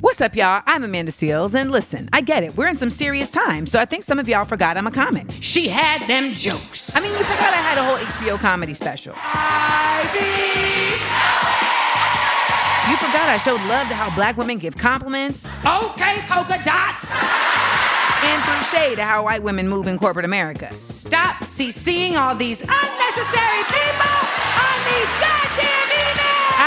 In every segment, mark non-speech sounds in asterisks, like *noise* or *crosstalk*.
What's up, y'all? I'm Amanda Seales, and listen, I get it. We're in some serious times, so I think some of y'all forgot I'm a comic. She had them jokes. I mean, you forgot I had a whole HBO comedy special. You forgot I showed love to how black women give compliments Okay, polka dots. and threw shade to how white women move in corporate America. Stop CCing all these unnecessary people on these emails.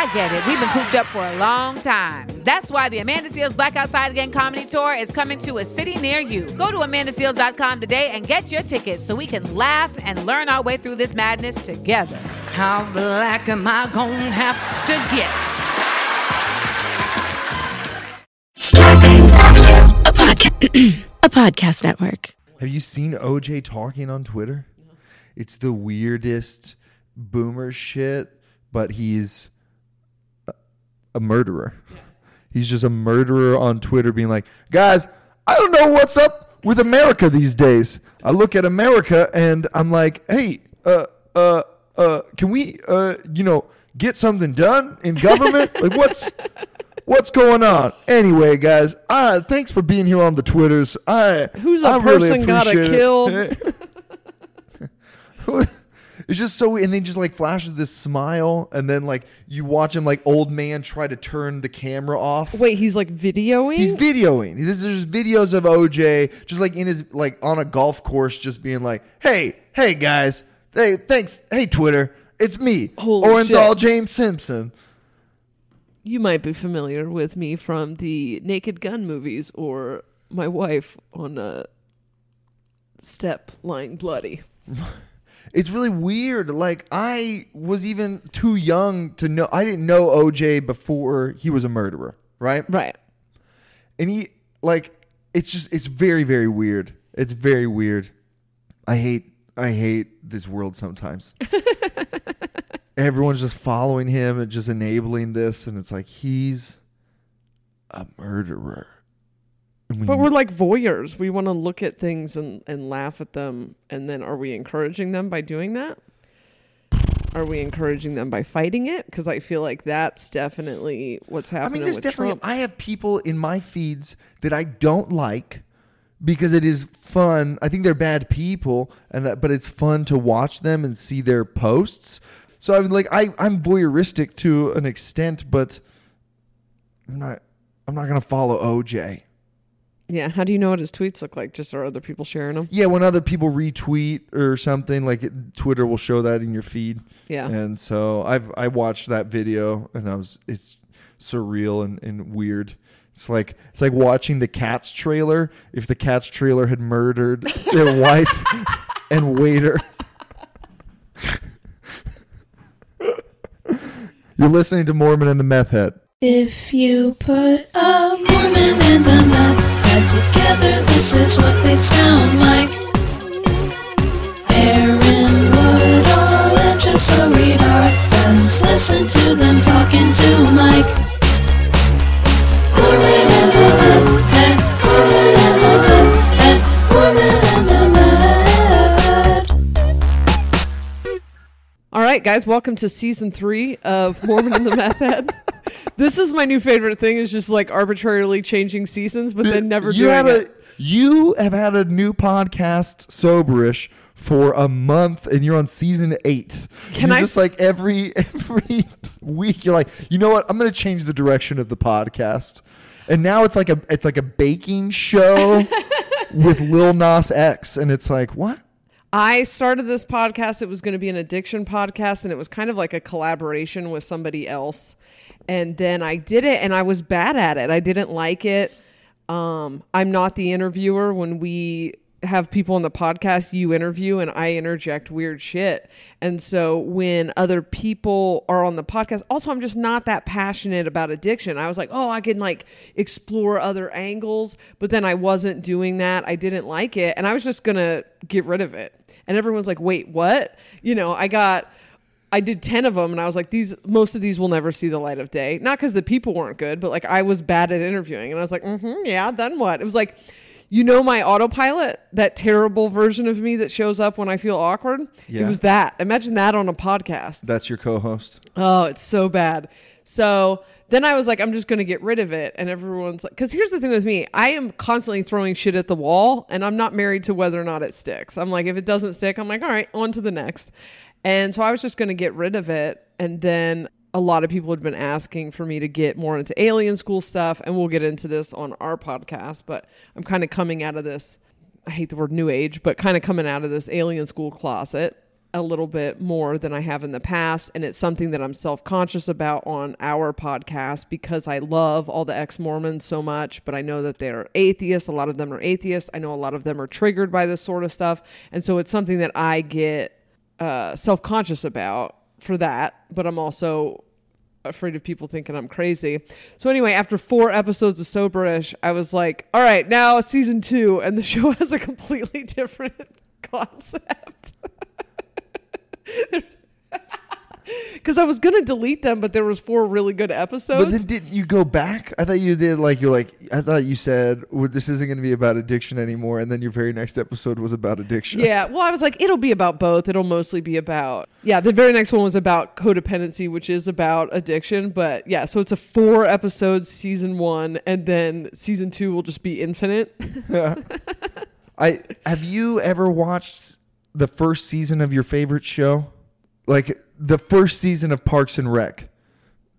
I get it. We've been cooped up for a long time. That's why the Amanda Seales Black Outside Again comedy tour is coming to a city near you. Go to amandaseales.com today and get your tickets so we can laugh and learn our way through this madness together. How black am I gonna have to get? Starburns Audio, a podcast, a podcast network. Have you seen OJ talking on Twitter? It's the weirdest boomer shit, but he's a, a murderer. He's just a murderer on Twitter being like, guys, I don't know what's up with America these days. I look at America and I'm like, hey, uh, uh, uh, can we, uh, you know, get something done in government? *laughs* like, what's, what's going on? Anyway, guys, uh, thanks for being here on the Twitters. I Who's a I really person gotta appreciate kill? *laughs* *laughs* it. it's just so and then just like flashes this smile and then like you watch him like old man try to turn the camera off Wait, he's like videoing? he's videoing this is just videos of oj just like in his like on a golf course just being like hey hey guys hey thanks hey twitter it's me Holy orenthal shit. james simpson you might be familiar with me from the Naked Gun movies or my wife on a step lying bloody. *laughs* it's really weird. Like I was even too young to know. I didn't know OJ before he was a murderer, right? Right. And he like it's just it's very very weird. It's very weird. I hate I hate this world sometimes. *laughs* Everyone's just following him and just enabling this, and it's like he's a murderer. We But we're like voyeurs. We want to look at things and, and laugh at them. And then are we encouraging them by doing that? Are we encouraging them by fighting it? Because I feel like that's definitely what's happening. I mean, there's definitely. Trump. I have people in my feeds that I don't like because it is fun. I think they're bad people, and uh, but it's fun to watch them and see their posts. So I'm like, I I'm voyeuristic to an extent, but I'm not. I'm not gonna follow OJ. Yeah. How do you know what his tweets look like? Just are other people sharing them? Yeah, when other people retweet or something, like it, Twitter will show that in your feed. Yeah. And so I've I watched that video and I was it's surreal and, and weird. It's like it's like watching the Cats trailer if the Cats trailer had murdered *laughs* their wife and waiter. You're listening to Mormon and the Meth Head. If you put a Mormon and a meth head together, this is what they sound like. Aaron Woodall and Jessa Reed are friends. Listen to them talking to Mike. Mormon and the meth head, Mormon and the meth head, Mormon and the meth. All right, guys, welcome to season three of Mormon and the Meth Head. *laughs* This is my new favorite thing is just like arbitrarily changing seasons, but then never you doing had a, it. You have had a new podcast, Soberish, for a month, and you're on season eight. Can you're I- just like every *laughs* every week, you're like, you know what? I'm going to change the direction of the podcast, and now it's like a it's like a baking show *laughs* with Lil Nas X, and it's like what? I started this podcast. It was going to be an addiction podcast, and it was kind of like a collaboration with somebody else. And then I did it, and I was bad at it. I didn't like it. Um, I'm not the interviewer when we have people on the podcast you interview and I interject weird shit. And so when other people are on the podcast, also I'm just not that passionate about addiction. I was like, "Oh, I can like explore other angles," but then I wasn't doing that. I didn't like it, and I was just going to get rid of it. And everyone's like, "Wait, what?" You know, I got I did 10 of them and I was like these most of these will never see the light of day. Not cuz the people weren't good, but like I was bad at interviewing and I was like, "Mhm, yeah, then what?" It was like you know my autopilot, that terrible version of me that shows up when I feel awkward? It was that. Imagine that on a podcast. That's your co-host. Oh, it's so bad. So then I was like, I'm just going to get rid of it. And everyone's like, because here's the thing with me I am constantly throwing shit at the wall, and I'm not married to whether or not it sticks. I'm like, if it doesn't stick, I'm like, all right, on to the next. And so I was just going to get rid of it. And then a lot of people had been asking for me to get more into alien school stuff. And we'll get into this on our podcast. But I'm kind of coming out of this, I hate the word new age, but kind of coming out of this alien school closet a little bit more than I have in the past. And it's something that I'm self conscious about on our podcast because I love all the ex Mormons so much, but I know that they're atheists. A lot of them are atheists. I know a lot of them are triggered by this sort of stuff. And so it's something that I get uh, self conscious about for that, but I'm also afraid of people thinking I'm crazy. So anyway, after four episodes of Soberish, I was like, all right, now season two, and the *laughs* show has a completely different *laughs* concept. *laughs* *laughs* Because I was gonna delete them, but there was four really good episodes. But then didn't you go back? I thought you did like you're like I thought you said well, this isn't going to be about addiction anymore, and then your very next episode was about addiction. Yeah, well, I was like, it'll be about both. It'll mostly be about, yeah, the very next one was about codependency, which is about addiction. But yeah, so it's a four episode season one, and then season two will just be infinite. *laughs* *laughs* I have you ever watched the first season of your favorite show? Like the first season of Parks and Rec.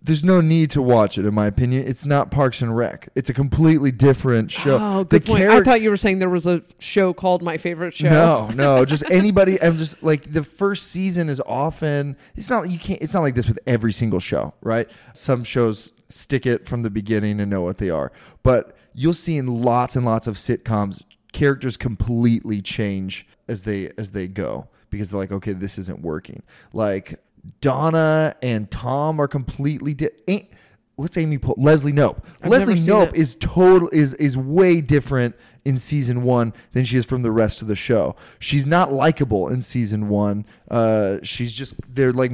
There's no need to watch it, in my opinion. It's not Parks and Rec. It's a completely different show. Oh, good the point. I thought you were saying there was a show called My Favorite Show. No, no, *laughs* just anybody. I'm just like the first season is often. It's not you can't. It's not like this with every single show, right? Some shows stick it from the beginning and know what they are, but you'll see in lots and lots of sitcoms characters completely change as they as they go because they're like, okay, this isn't working. Like Donna and Tom are completely different. What's Amy Pohl? Leslie Knope. I've Leslie Knope it. is total is is way different in season one than she is from the rest of the show. She's not likable in season one. Uh, she's just they're like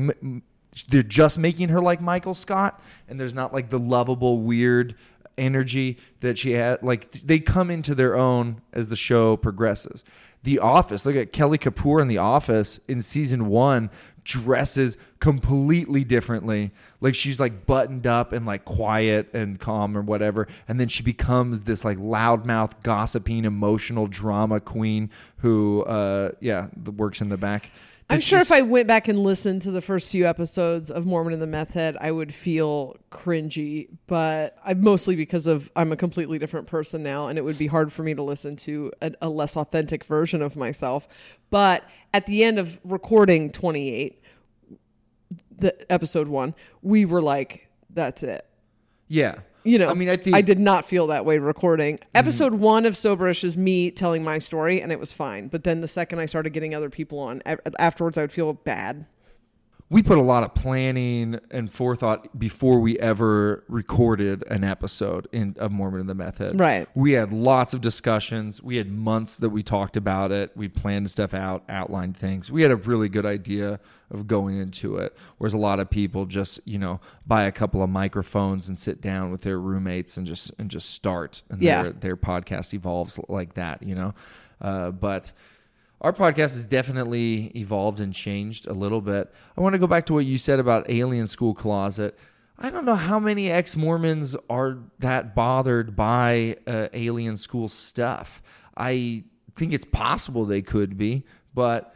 they're just making her like Michael Scott, and there's not like the lovable weird energy that she had. Like they come into their own as the show progresses. The Office. Look at Kelly Kapoor in The Office in season one dresses completely differently. Like she's like buttoned up and like quiet and calm or whatever. And then she becomes this like loudmouth, gossiping, emotional drama queen who, uh, yeah, works in the back. I'm sure just- if I went back and listened to the first few episodes of Mormon and the Meth Head, I would feel cringy. But I mostly because of I'm a completely different person now, and it would be hard for me to listen to a, a less authentic version of myself. But at the end of recording 28, the episode one, we were like, "That's it." yeah. You know, I mean, I think I did not feel that way recording. Mm-hmm. Episode one of Soberish is me telling my story, and it was fine. But then the second I started getting other people on, afterwards I would feel bad. We put a lot of planning and forethought before we ever recorded an episode in of Mormon and the Meth Head. Right. We had lots of discussions. We had months that we talked about it. We planned stuff out, outlined things. We had a really good idea of going into it. Whereas a lot of people just, you know, buy a couple of microphones and sit down with their roommates and just and just start. And Yeah. their their podcast evolves like that, you know. Uh, but our podcast has definitely evolved and changed a little bit. I want to go back to what you said about Alien School Closet. I don't know how many ex Mormons are that bothered by uh, alien school stuff. I think it's possible they could be, but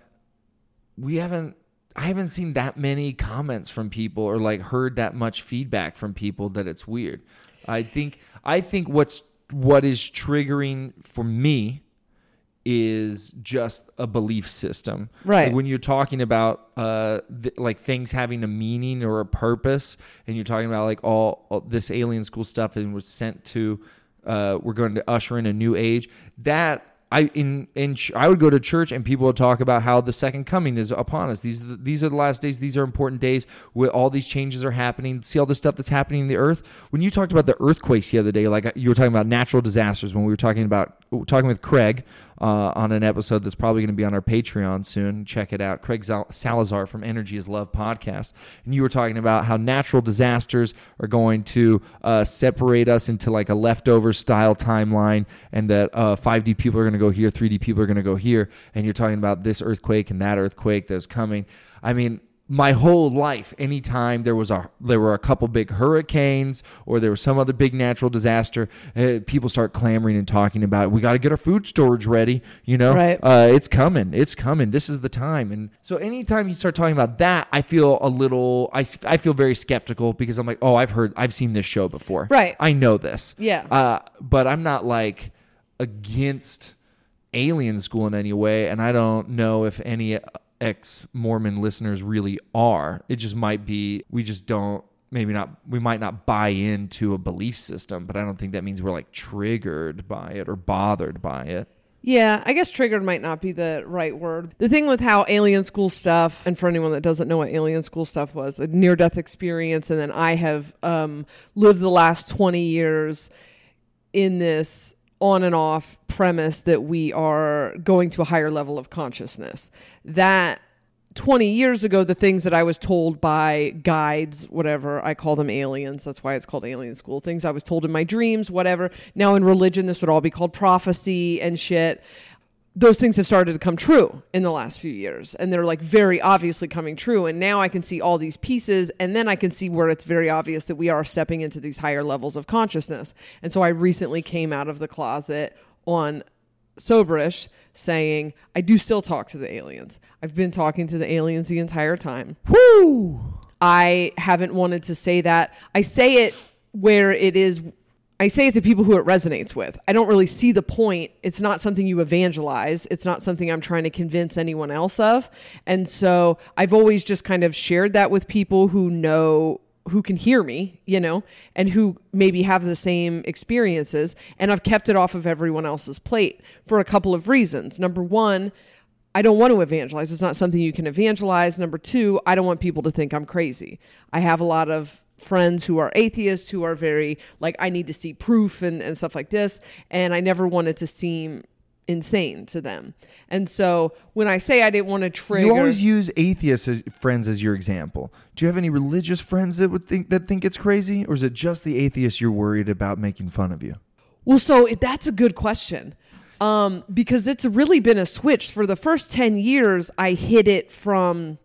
we haven't. I haven't seen that many comments from people or like heard that much feedback from people that it's weird. I think I think what's what is triggering for me is just a belief system. Right. Like when you're talking about uh th- like things having a meaning or a purpose and you're talking about like all, all this alien school stuff and was sent to uh we're going to usher in a new age, that I in in ch- I would go to church and people would talk about how the second coming is upon us. These are the, these are the last days. These are important days where all these changes are happening. See all the stuff that's happening in the earth. When you talked about the earthquakes the other day, like you were talking about natural disasters when we were talking about talking with Craig uh, on an episode that's probably going to be on our Patreon soon. Check it out. Craig Salazar from Energy is Love podcast. And you were talking about how natural disasters are going to uh, separate us into like a leftover style timeline and that uh, 5D people are going to go here, 3D people are going to go here. And you're talking about this earthquake and that earthquake that's coming. I mean, my whole life anytime there was a there were a couple big hurricanes or there was some other big natural disaster uh, people start clamoring and talking about we got to get our food storage ready you know Right. uh, it's coming it's coming this is the time and so anytime you start talking about that i feel a little i, I feel very skeptical because i'm like oh i've heard i've seen this show before Right. i know this Yeah. uh, but i'm not like against alien school in any way, and I don't know if any ex Mormon listeners really are. It just might be we just don't maybe not we might not buy into a belief system, but I don't think that means we're like triggered by it or bothered by it. Yeah, I guess triggered might not be the right word. The thing with how alien school stuff, and for anyone that doesn't know what alien school stuff was, a near death experience, and then I have um, lived the last 20 years in this on and off premise that we are going to a higher level of consciousness. That 20 years ago, the things that I was told by guides, whatever, I call them aliens. That's why it's called alien school. Things I was told in my dreams, whatever. Now in religion, this would all be called prophecy and shit. Those things have started to come true in the last few years. And they're like very obviously coming true. And now I can see all these pieces. And then I can see where it's very obvious that we are stepping into these higher levels of consciousness. And so I recently came out of the closet on soberish saying i do still talk to the aliens i've been talking to the aliens the entire time Woo! i haven't wanted to say that i say it where it is i say it to people who it resonates with i don't really see the point it's not something you evangelize it's not something i'm trying to convince anyone else of and so i've always just kind of shared that with people who know who can hear me, you know, and who maybe have the same experiences. And I've kept it off of everyone else's plate for a couple of reasons. Number one, I don't want to evangelize. It's not something you can evangelize. Number two, I don't want people to think I'm crazy. I have a lot of friends who are atheists who are very like, I need to see proof and, and stuff like this. And I never wanted to seem insane to them. And so when I say I didn't want to trigger. You always use atheist as, friends as your example. Do you have any religious friends that would think that think it's crazy, or is it just the atheists you're worried about making fun of you? Well, so it- that's a good question. Um, because it's really been a switch. For the first 10 years, I hid it from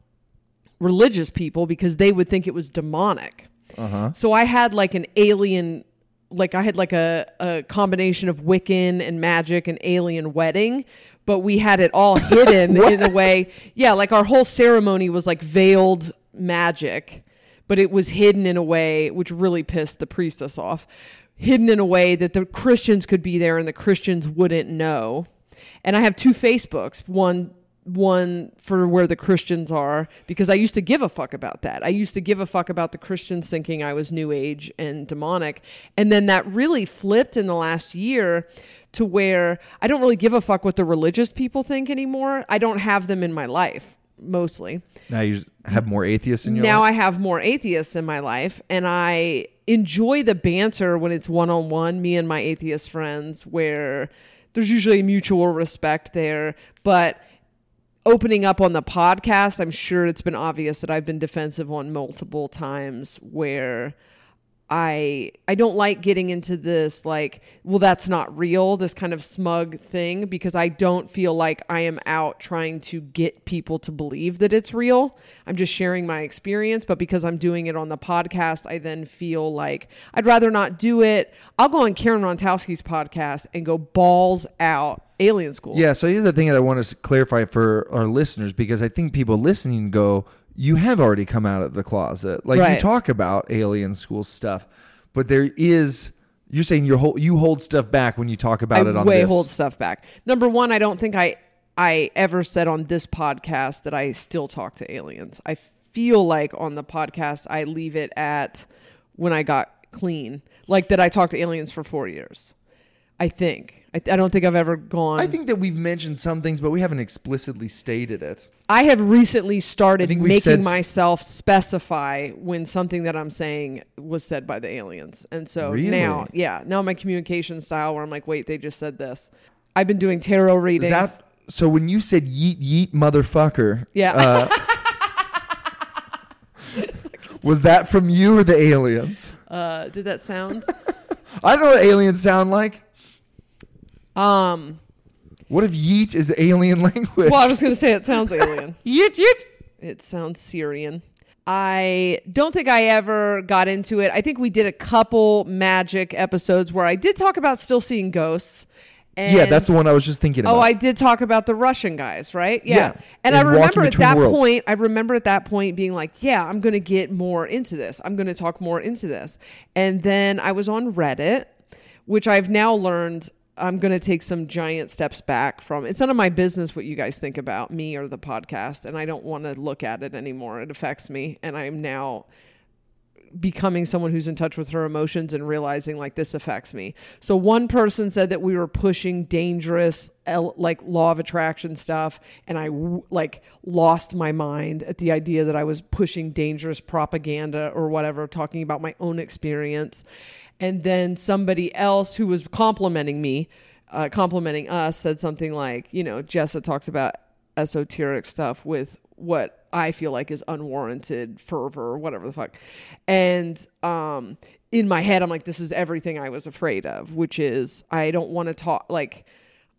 religious people because they would think it was demonic. Uh-huh. So I had like an alien, like I had like a, a combination of Wiccan and magic and alien wedding, but we had it all *laughs* hidden in a way. Yeah, like our whole ceremony was like veiled magic, but it was hidden in a way which really pissed the priestess off. Hidden in a way that the Christians could be there and the Christians wouldn't know. And I have two Facebooks. One one for where the Christians are because I used to give a fuck about that. I used to give a fuck about the Christians thinking I was new age and demonic. And then that really flipped in the last year to where I don't really give a fuck what the religious people think anymore. I don't have them in my life mostly Now you have more atheists in your now life. I have more atheists in my life, and I enjoy the banter when it's one on one, me and my atheist friends, where there's usually mutual respect there. But opening up on the podcast, I'm sure it's been obvious that I've been defensive on multiple times where I I don't like getting into this like well that's not real this kind of smug thing because I don't feel like I am out trying to get people to believe that it's real. I'm just sharing my experience, but because I'm doing it on the podcast, I then feel like I'd rather not do it. I'll go on Karen Rontowski's podcast and go balls out alien school. Yeah, so here's the thing that I want to clarify for our listeners because I think people listening go, you have already come out of the closet. Like you talk about alien school stuff, but there is you're saying you hold you hold stuff back when you talk about I it on way this. hold stuff back. Number one, I don't think I I ever said on this podcast that I still talk to aliens. I feel like on the podcast I leave it at when I got clean, like that I talked to aliens for four years. I think. I, I don't think I've ever gone. I think that we've mentioned some things, but we haven't explicitly stated it. I have recently started think we've making said s- myself specify when something that I'm saying was said by the aliens. And so Really? now, yeah, now my communication style where I'm like, wait, they just said this. I've been doing tarot readings. That so when you said yeet yeet motherfucker, yeah. uh, was that from you or the aliens? uh, did that sound? *laughs* I don't know what aliens sound like. Um, What if yeet is alien *laughs* language? well, I was going to say it sounds alien. *laughs* yeet yeet. It sounds Syrian. I don't think I ever got into it. I think we did a couple magic episodes where I did talk about still seeing ghosts. And Yeah, that's the one I was just thinking about. Oh, I did talk about the Russian guys, right? Yeah. Yeah, And I and walking remember at that worlds. point, I remember at that point being like, yeah, I'm going to get more into this. I'm going to talk more into this. And then I was on Reddit, which I've now learned I'm going to take some giant steps back from. It's none of my business what you guys think about me or the podcast. And I don't want to look at it anymore. It affects me. And I'm now becoming someone who's in touch with her emotions and realizing like this affects me. So one person said that we were pushing dangerous like law of attraction stuff and I like lost my mind at the idea that I was pushing dangerous propaganda or whatever talking about my own experience. And then somebody else who was complimenting me, uh, complimenting us said something like, you know, Jessa talks about esoteric stuff with what I feel like is unwarranted fervor or whatever the fuck. And um in my head I'm like this is everything I was afraid of, which is I don't want to talk like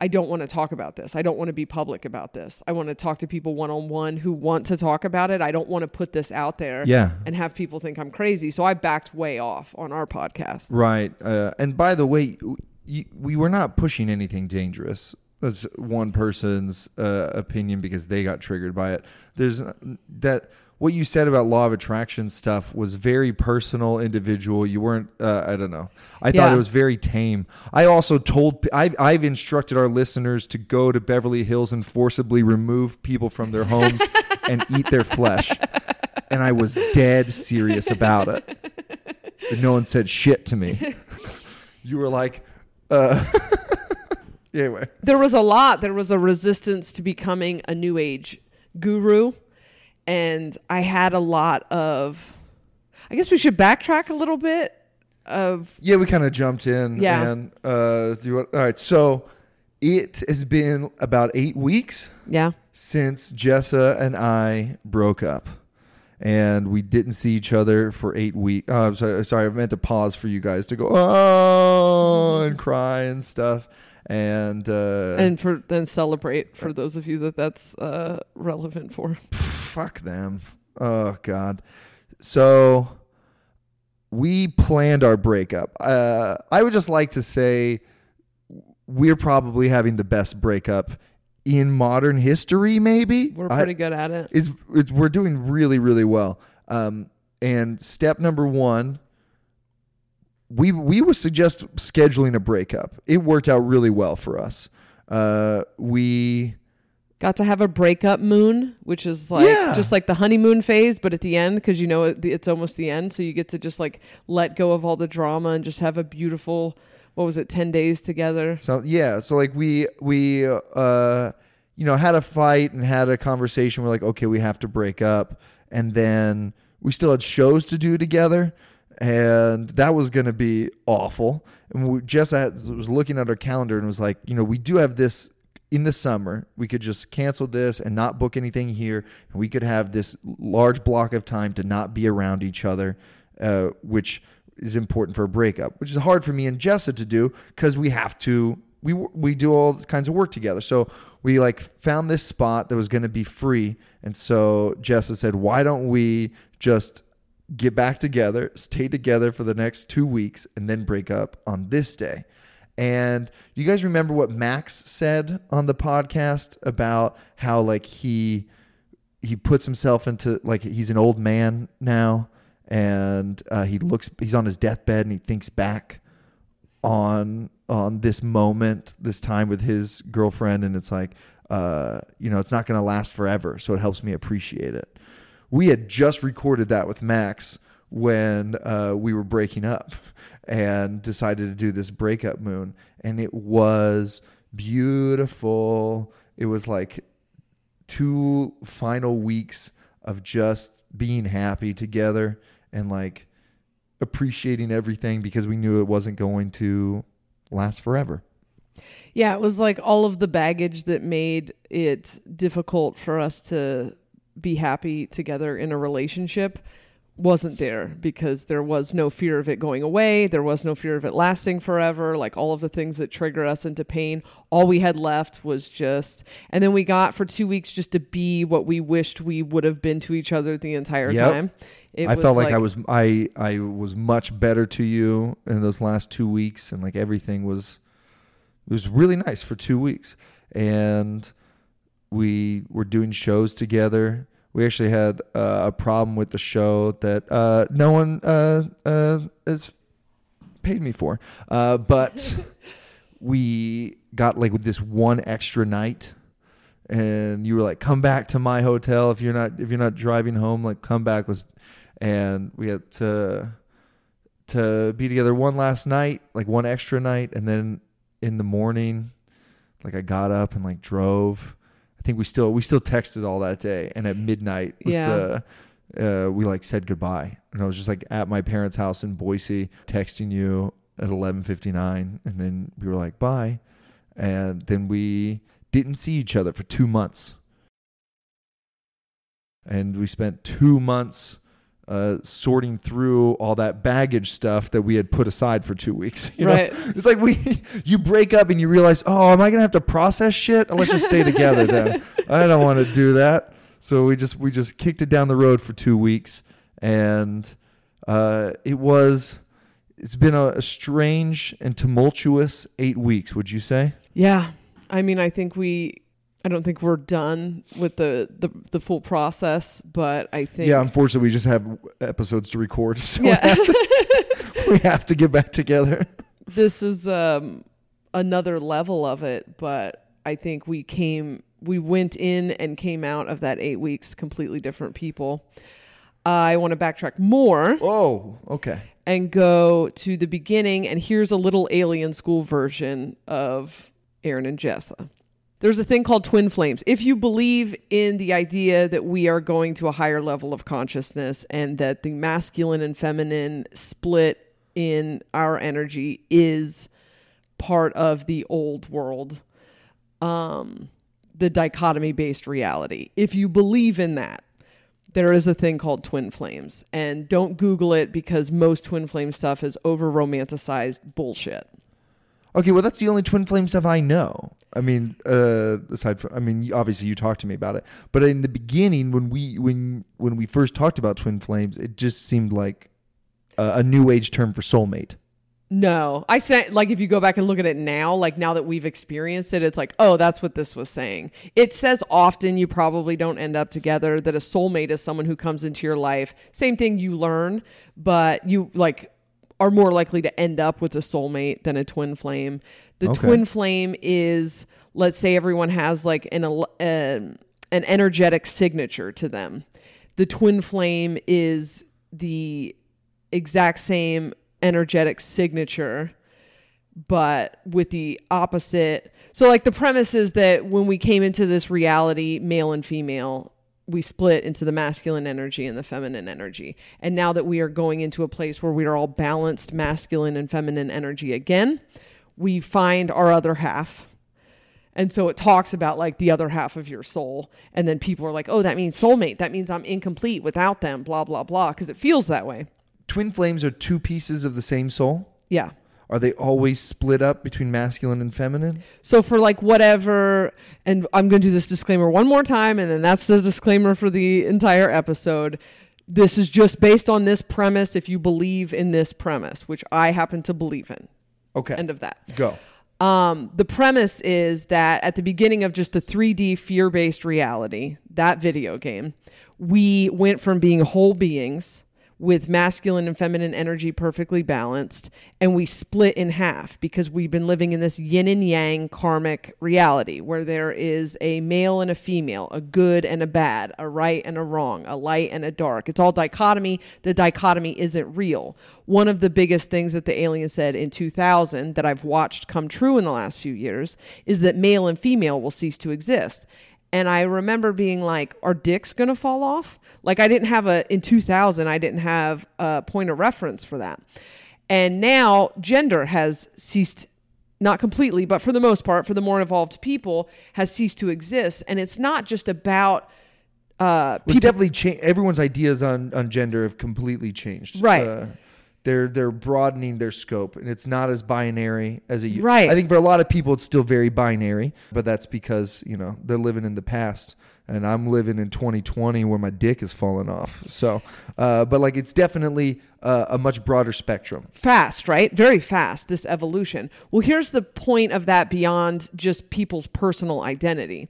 I don't want to talk about this. I don't want to be public about this. I want to talk to people one on one who want to talk about it. I don't want to put this out there Yeah. and have people think I'm crazy. So I backed way off on our podcast. Right. Uh, and by the way, we were not pushing anything dangerous. That's one person's uh, opinion because they got triggered by it. There's uh, that what you said about law of attraction stuff was very personal, individual. You weren't. Uh, I don't know. I thought Yeah. it was very tame. I also told. I've, I've instructed our listeners to go to Beverly Hills and forcibly remove people from their homes *laughs* and eat their flesh. And I was dead serious about it. But no one said shit to me. you were like, uh, *laughs* anyway. there was a lot. There was a resistance to becoming a new age guru. And I had a lot of, I guess we should backtrack a little bit of, Yeah, we kind of jumped in. Yeah. And, uh, want, all right. So it has been about eight weeks yeah. since Jessa and I broke up. And we didn't see each other for eight weeks. Oh, I'm sorry, sorry. I meant to pause for you guys to go, oh, and cry and stuff. And, uh, And for then celebrate for those of you that that's uh, relevant for. fuck them. Oh god. So we planned our breakup. Uh, I would just like to say we're probably having the best breakup in modern history. Maybe We're I- pretty good at it. it's, it's we're doing really really well. Um, and step number one, we we would suggest scheduling a breakup. It worked out really well for us. Uh, we Got to have a breakup moon, which is like Yeah. just like the honeymoon phase, but at the end, because you know it, it's almost the end, so you get to just like let go of all the drama and just have a beautiful, what was it, ten days together? So yeah, so like we we uh you know had a fight and had a conversation. We're like, okay, we have to break up, and then we still had shows to do together, and that was gonna be awful. And we had, was looking at our calendar and was like, you know, we do have this in the summer. We could just cancel this and not book anything here, and we could have this large block of time to not be around each other, uh, which is important for a breakup, which is hard for me and Jessa to do because we have to we we do all kinds of work together. So we like found this spot that was going to be free, and so Jessa said, "Why don't we just get back together, stay together for the next two weeks, and then break up on this day?" And you guys remember what Max said on the podcast about how like he he puts himself into like he's an old man now and uh, he looks he's on his deathbed and he thinks back on on this moment this time with his girlfriend and it's like uh you know it's not going to last forever so it helps me appreciate it we had just recorded that with max when uh we were breaking up *laughs* and decided to do this breakup moon and it was beautiful. It was like two final weeks of just being happy together and like appreciating everything because we knew it wasn't going to last forever. Yeah, it was like all of the baggage that made it difficult for us to be happy together in a relationship wasn't there because there was no fear of it going away. There was no fear of it lasting forever. Like all of the things that trigger us into pain, all we had left was just, and then we got for two weeks just to be what we wished we would have been to each other the entire Yep. time. It I felt like, I was I I was much better to you in those last two weeks, and like everything was it was really nice for two weeks, and we were doing shows together. We actually had uh, a problem with the show that uh, no one uh, uh, has paid me for, uh, but *laughs* we got like with this one extra night and you were like come back to my hotel if you're not if you're not driving home like come back let's and we had to to be together one last night like one extra night and then in the morning like i got up and like drove think we still we still texted all that day and at midnight was Yeah. the uh, we like said goodbye. And i was just like at my parents house in boise texting you at 11.59 and then we were like bye. And then we didn't see each other for two months. And we spent two months uh, sorting through all that baggage stuff that we had put aside for two weeks. *laughs* you know? Right. It's like we, you break up and you realize, oh, am I gonna have to process shit? Let's just stay *laughs* together then. I don't want to do that. So we just we just kicked it down the road for two weeks, and uh, it was. It's been a, a strange and tumultuous eight weeks. Would you say? Yeah. I mean, I think we I don't think we're done with the the, the full process, but I think Yeah. Unfortunately, we just have episodes to record, *laughs* so Yeah. we, have to, we have to get back together. this is um another level of it, but I think we came we went in and came out of that 8 weeks completely different people. I want to backtrack more Oh, okay. and go to the beginning and here's a little alien school version of Aaron and Jessa. There's a thing called twin flames. If you believe in the idea that we are going to a higher level of consciousness and that the masculine and feminine split in our energy is part of the old world, um, the dichotomy based reality. If you believe in that, there is a thing called twin flames. And don't Google it because most twin flame stuff is over romanticized bullshit. Okay, well, that's the only twin flame stuff I know. I mean, uh, aside from, I mean, obviously you talked to me about it, but in the beginning, when we when when we first talked about twin flames, it just seemed like a, a new age term for soulmate. No, I said like if you go back and look at it now, like now that we've experienced it, it's like, oh, that's what this was saying. It says often you probably don't end up together, that a soulmate is someone who comes into your life. Same thing you learn, but you like are more likely to end up with a soulmate than a twin flame. The Okay. twin flame is let's say everyone has like an um, an energetic signature to them. The twin flame is the exact same energetic signature but with the opposite so like the premise is that when we came into this reality male and female we split into the masculine energy and the feminine energy and now that we are going into a place where we are all balanced masculine and feminine energy again we find our other half and so it talks about like the other half of your soul. And then people are like, oh, that means soulmate. That means I'm incomplete without them, blah, blah, blah. Because it feels that way. Twin flames are two pieces of the same soul. Yeah. Are they always split up between masculine and feminine? So for like whatever, and I'm going to do this disclaimer one more time, and then that's the disclaimer for the entire episode. This is just based on this premise if you believe in this premise, which I happen to believe in. Okay. End of that. Go. Um, the premise is that at the beginning of just the 3D fear based reality, that video game, we went from being whole beings with masculine and feminine energy perfectly balanced, and we split in half because we've been living in this yin and yang karmic reality where there is a male and a female, a good and a bad, a right and a wrong, a light and a dark. It's all dichotomy. The dichotomy isn't real. One of the biggest things that the alien said in 2000 that I've watched come true in the last few years is that male and female will cease to exist. And I remember being like, are dicks going to fall off? Like, I didn't have a, in 2000, I didn't have a point of reference for that. And now gender has ceased, not completely, but for the most part, for the more involved people, has ceased to exist. And it's not just about, uh, It's definitely changed. Everyone's ideas on, on gender have completely changed. Right. Uh, they're they're broadening their scope, and it's not as binary as it. u- Right. I think for a lot of people, it's still very binary, but that's because you know they're living in the past, and I'm living in 2020 where my dick is falling off. So, uh, but like it's definitely uh, a much broader spectrum. fast, right? Very fast, this evolution. Well, here's the point of that beyond just people's personal identity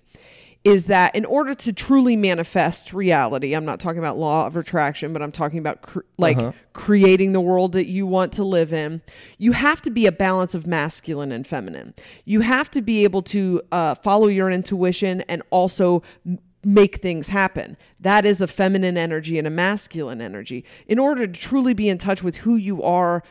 is that in order to truly manifest reality, I'm not talking about law of attraction, but I'm talking about cr- like creating the world that you want to live in. You have to be a balance of masculine and feminine. You have to be able to uh, follow your intuition and also m- make things happen. That is a feminine energy and a masculine energy. In order to truly be in touch with who you are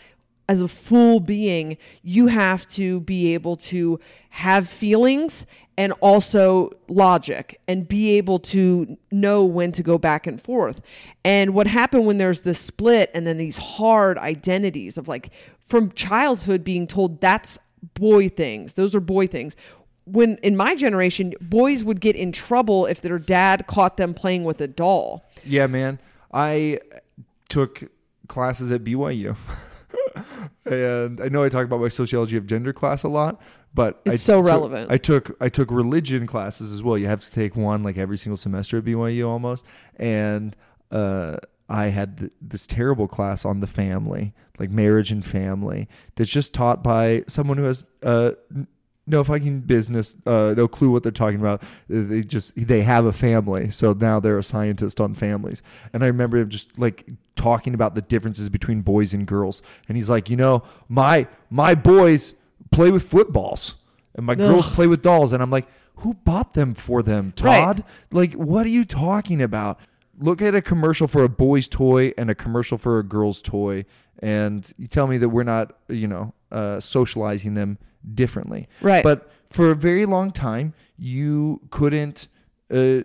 as a full being, you have to be able to have feelings and also logic and be able to know when to go back and forth. And what happened when there's this split and then these hard identities of like from childhood being told that's boy things, those are boy things. When in my generation, boys would get in trouble if their dad caught them playing with a doll. Yeah, man. I took classes at BYU. *laughs* and I know I talk about my sociology of gender class a lot, but It's I so relevant. I took I took religion classes as well. You have to take one like every single semester at BYU almost. And uh I had th- this terrible class on the family, like marriage and family, that's just taught by someone who has uh, no fucking business, uh, no clue what they're talking about. They just they have a family, so now they're a scientist on families. And I remember him just like talking about the differences between boys and girls. And he's like, you know, my my boys play with footballs, and my girls play with dolls. And I'm like, who bought them for them, Right. Todd? Like, what are you talking about? Look at a commercial for a boy's toy and a commercial for a girl's toy, and you tell me that we're not, you know, uh, socializing them differently. Right. But for a very long time, you couldn't uh,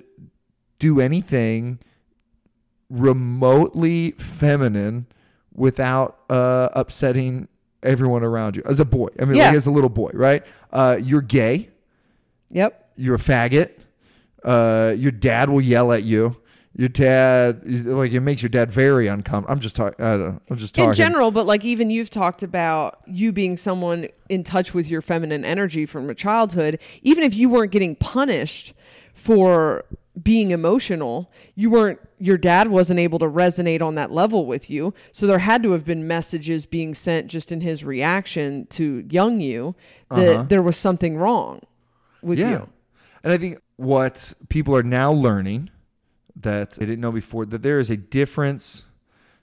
do anything remotely feminine without uh, upsetting everyone around you as a boy. I mean, Yeah. like as a little boy, right? Uh, you're gay Yep. you're a faggot. Uh, your dad will yell at you. Your dad, like, it makes your dad very uncomfortable. I'm just talking. I don't know. I'm just talking. in general but like even you've talked about you being someone in touch with your feminine energy from a childhood even if you weren't getting punished for being emotional you weren't your dad wasn't able to resonate on that level with you so there had to have been messages being sent just in his reaction to young you that Uh-huh. there was something wrong with yeah. you And I think what people are now learning that they didn't know before that there is a difference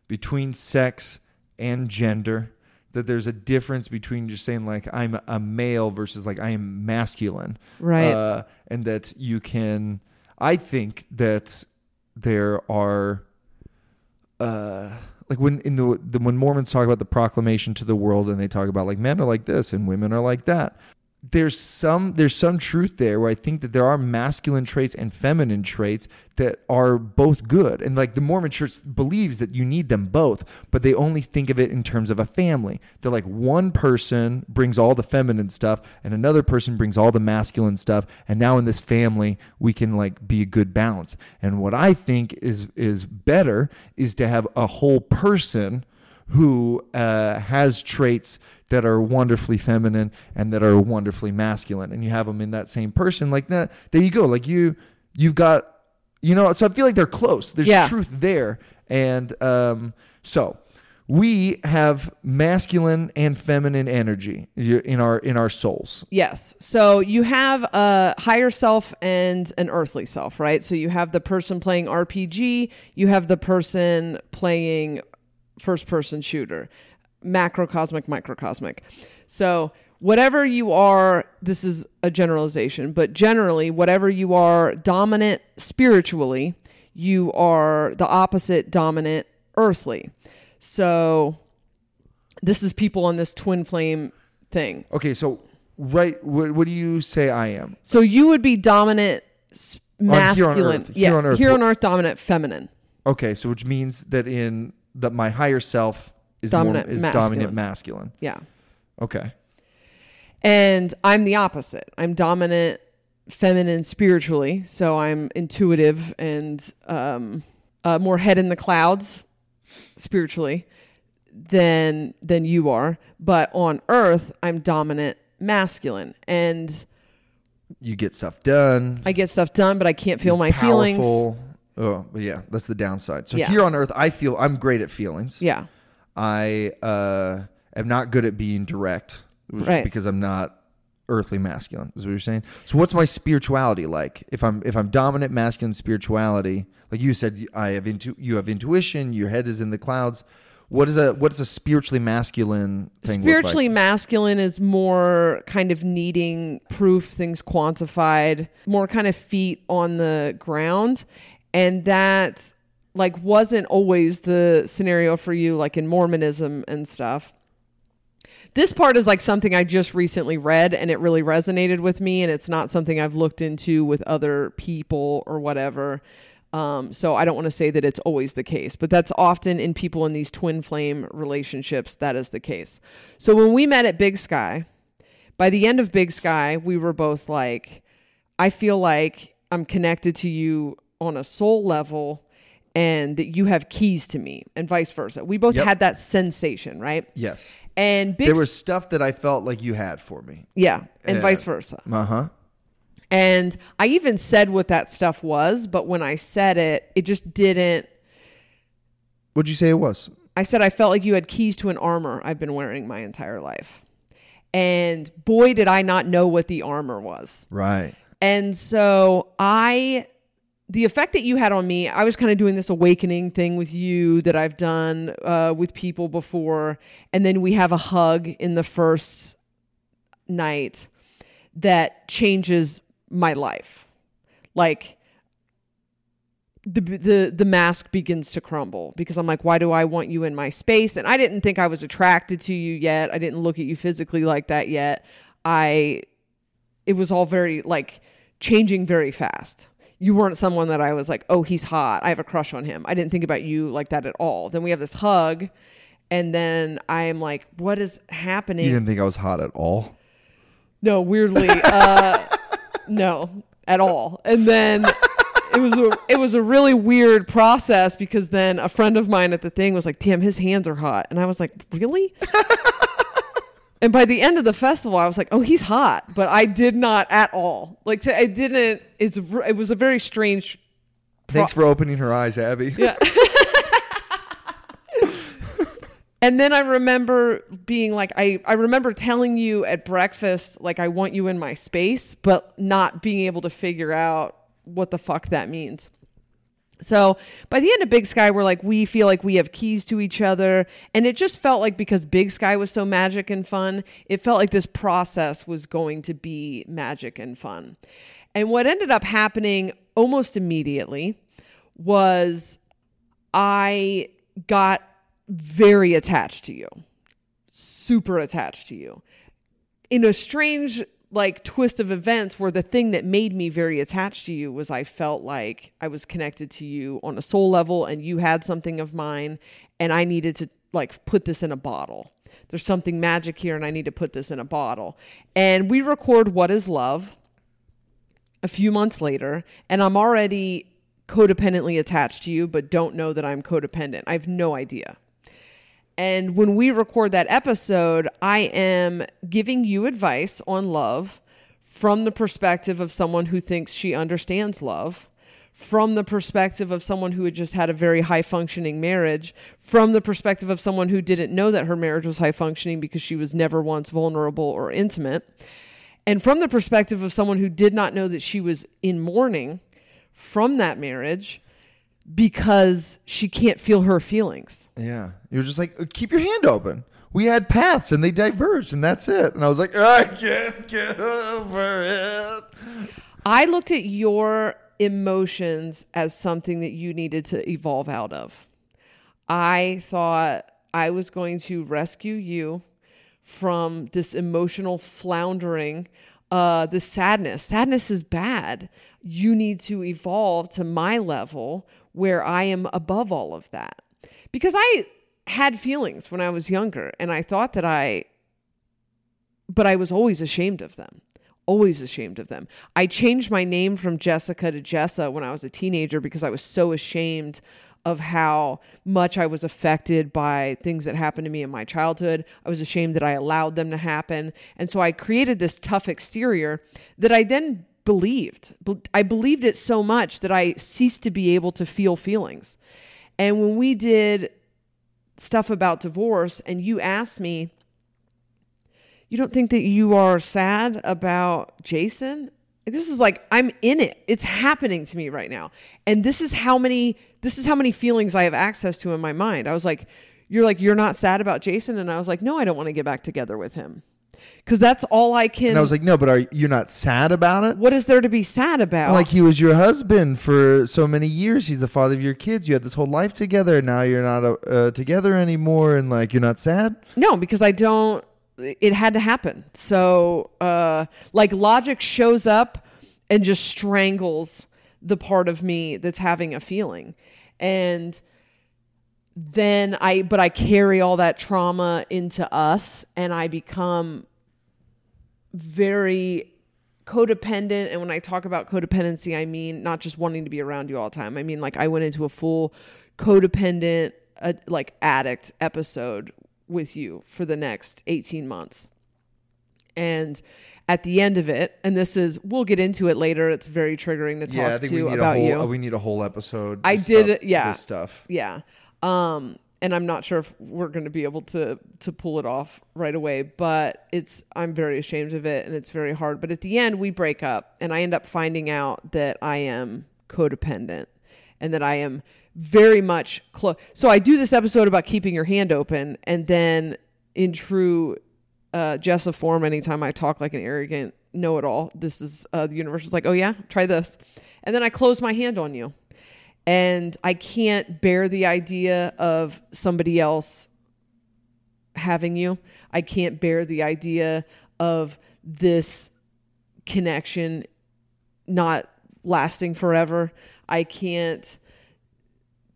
between sex and gender. That there's a difference between just saying like I'm a male versus like I am masculine, Right. Uh, and that you can. I think that there are uh like when in the, the when Mormons talk about the proclamation to the world and they talk about like men are like this and women are like that. There's some there's some truth there where I think that there are masculine traits and feminine traits that are both good. And like the Mormon church believes that you need them both, but they only think of it in terms of a family. They're like one person brings all the feminine stuff and another person brings all the masculine stuff and now in this family we can like be a good balance. And what I think is is better is to have a whole person who uh, has traits that are wonderfully feminine and that are wonderfully masculine. And you have them in that same person like that there you go. Like you you've got you know so i feel like they're close. There's Yeah. truth there. And um, so we have masculine and feminine energy in our in our souls. Yes. So you have a higher self and an earthly self, right? So you have the person playing RPG, you have the person playing first person shooter, macrocosmic, microcosmic. So, whatever you are, this is a generalization, but generally, whatever you are dominant spiritually, you are the opposite dominant earthly. So, this is people on this twin flame thing. Okay, so right, what, what do you say I am? So, you would be dominant s- On- here on masculine. Earth. Here yeah, on Earth, here on earth, dominant feminine. Okay, so which means that in that my higher self is Dominant more, is masculine. dominant masculine. Yeah. Okay. And I'm the opposite. I'm dominant feminine spiritually. So I'm intuitive and um, uh, more head in the clouds spiritually than than you are. But on earth, I'm dominant masculine. And You get stuff done. I get stuff done, but I can't feel my feelings. powerful. Oh, yeah, that's the downside. So Yeah. here on Earth, I feel I'm great at feelings. Yeah. I uh, am not good at being direct, Right. Because I'm not earthly masculine. Is what you're saying. So what's my spirituality like? If I'm if I'm dominant masculine spirituality, like you said, I have intu- you have intuition. Your head is in the clouds. What is a what is a spiritually masculine thing? look like? Spiritually masculine is more kind of needing proof, things quantified, more kind of feet on the ground. And that like wasn't always the scenario for you, like in Mormonism and stuff. This part is like something I just recently read and it really resonated with me. And it's not something I've looked into with other people or whatever. Um, so I don't want to say that it's always the case, but that's often in people in these twin flame relationships, that is the case. So when we met at Big Sky, by the end of Big Sky, we were both like, I feel like I'm connected to you on a soul level and that you have keys to me and vice versa. We both Yep. had that sensation, right? Yes. And There was stuff that I felt like you had for me. yeah, and Uh, vice versa. Uh huh. And I even said what that stuff was, but when I said it, it just didn't. What'd you say it was? I said I felt like you had keys to an armor I've been wearing my entire life. And boy, did I not know what the armor was. Right. And so I, the effect that you had on me, I was kind of doing this awakening thing with you that I've done uh, with people before. And then we have a hug in the first night that changes my life. Like, the, the the mask begins to crumble because I'm like, why do I want you in my space? And I didn't think I was attracted to you yet. I didn't look at you physically like that yet. I it was all very like changing very fast. You weren't someone that I was like, oh, he's hot. I have a crush on him. I didn't think about you like that at all. Then we have this hug, and then I'm like, what is happening? You didn't think I was hot at all. No, weirdly, uh, *laughs* no, at all. And then it was a it was a really weird process because then a friend of mine at the thing was like, "Damn, his hands are hot," and I was like, "Really?" *laughs* and by the end of the festival, I was like, "Oh, he's hot," but I did not at all. Like, to, I didn't. It's it was a very strange. Thanks for opening her eyes, Abby. Yeah. *laughs* And then I remember being like, I, I remember telling you at breakfast, like, I want you in my space, but not being able to figure out what the fuck that means. So by the end of Big Sky, we're like, we feel like we have keys to each other. And it just felt like because Big Sky was so magic and fun, it felt like this process was going to be magic and fun. And what ended up happening almost immediately was I got very attached to you, super attached to you in a strange like twist of events where the thing that made me very attached to you was I felt like I was connected to you on a soul level and you had something of mine and I needed to like put this in a bottle. There's something magic here and I need to put this in a bottle. And we record What is Love a few months later and I'm already codependently attached to you but don't know that I'm codependent. I have no idea. And when we record that episode, I am giving you advice on love from the perspective of someone who thinks she understands love, from the perspective of someone who had just had a very high functioning marriage, from the perspective of someone who didn't know that her marriage was high functioning because she was never once vulnerable or intimate, and from the perspective of someone who did not know that she was in mourning from that marriage because she can't feel her feelings. Yeah. You're just like, "Uh, keep your hand open. We had paths and they diverged and that's it. And I was like, I can't get over it. I looked at your emotions as something that you needed to evolve out of. I thought I was going to rescue you from this emotional floundering, uh, the sadness. Sadness is bad. You need to evolve to my level where I am above all of that. Because I had feelings when I was younger and I thought that I, but I was always ashamed of them always ashamed of them. I changed my name from Jessica to Jessa when I was a teenager because I was so ashamed of how much I was affected by things that happened to me in my childhood. I was ashamed that I allowed them to happen. And so I created this tough exterior that I then believed. I believed it so much that I ceased to be able to feel feelings. And when we did stuff about divorce and you asked me, you don't think that you are sad about Jason? This is like I'm in it. It's happening to me right now. And this is how many this is how many feelings I have access to in my mind. I was like, you're like you're not sad about Jason and I was like, no, I don't want to get back together with him. Cuz that's all I can And I was like, no, but are you not sad about it? what is there to be sad about? Like he was your husband for so many years. He's the father of your kids. You had this whole life together. and Now you're not uh, uh, together anymore, and like you're not sad. No, because I don't. It had to happen. So, uh, like, logic shows up and just strangles the part of me that's having a feeling. And then I, but I carry all that trauma into us and I become very codependent and when i talk about codependency i mean not just wanting to be around you all the time i mean like i went into a full codependent uh, like addict episode with you for the next 18 months and at the end of it and this is we'll get into it later it's very triggering to talk yeah, I think to we need about a whole. you uh, we need a whole episode. I did yeah. This stuff. yeah. Um, and I'm not sure if we're going to be able to to pull it off right away, but it's I'm very ashamed of it and it's very hard. But at the end we break up and I end up finding out that I am codependent and that I am very much close. So I do this episode about keeping your hand open and then in true uh, Jessa form, anytime I talk like an arrogant know-it-all, this is uh, the universe is like, oh yeah, try this, and then I close my hand on you, and I can't bear the idea of somebody else having you. I can't bear the idea of this connection not lasting forever. I can't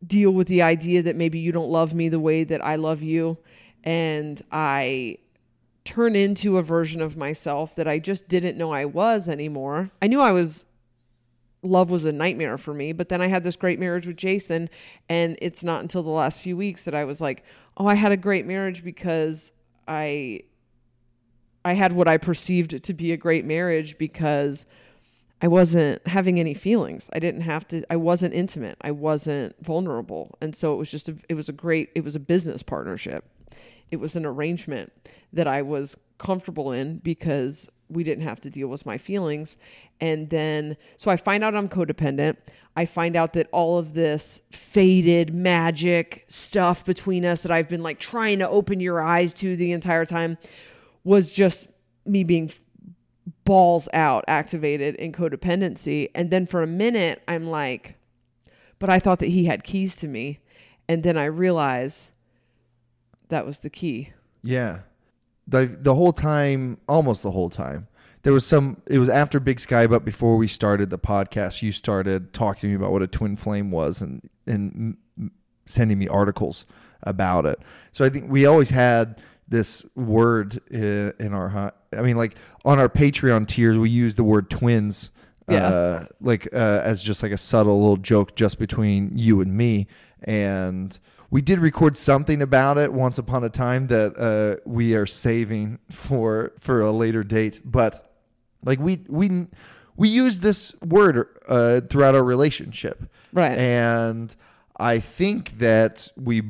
deal with the idea that maybe you don't love me the way that I love you. And I turn into a version of myself that I just didn't know I was anymore. I knew I was love was a nightmare for me, but then I had this great marriage with Jason and it's not until the last few weeks that I was like, "Oh, I had a great marriage because I I had what I perceived to be a great marriage because I wasn't having any feelings. I didn't have to I wasn't intimate. I wasn't vulnerable. And so it was just a, it was a great it was a business partnership. It was an arrangement that I was comfortable in because we didn't have to deal with my feelings. And then so I find out I'm codependent. I find out that all of this faded magic stuff between us that I've been like trying to open your eyes to the entire time was just me being balls out activated in codependency and then for a minute i'm like but i thought that he had keys to me and then i realize that was the key Yeah. The the whole time, almost the whole time, there was some. It was after Big Sky, but before we started the podcast, you started talking to me about what a twin flame was and and m- sending me articles about it. So I think we always had this word in our. I mean, like on our Patreon tiers, we use the word twins. Yeah. Uh, like uh, as just like a subtle little joke just between you and me and we did record something about it once upon a time that uh, we are saving for for a later date but like we we we use this word uh, throughout our relationship. Right. and i think that we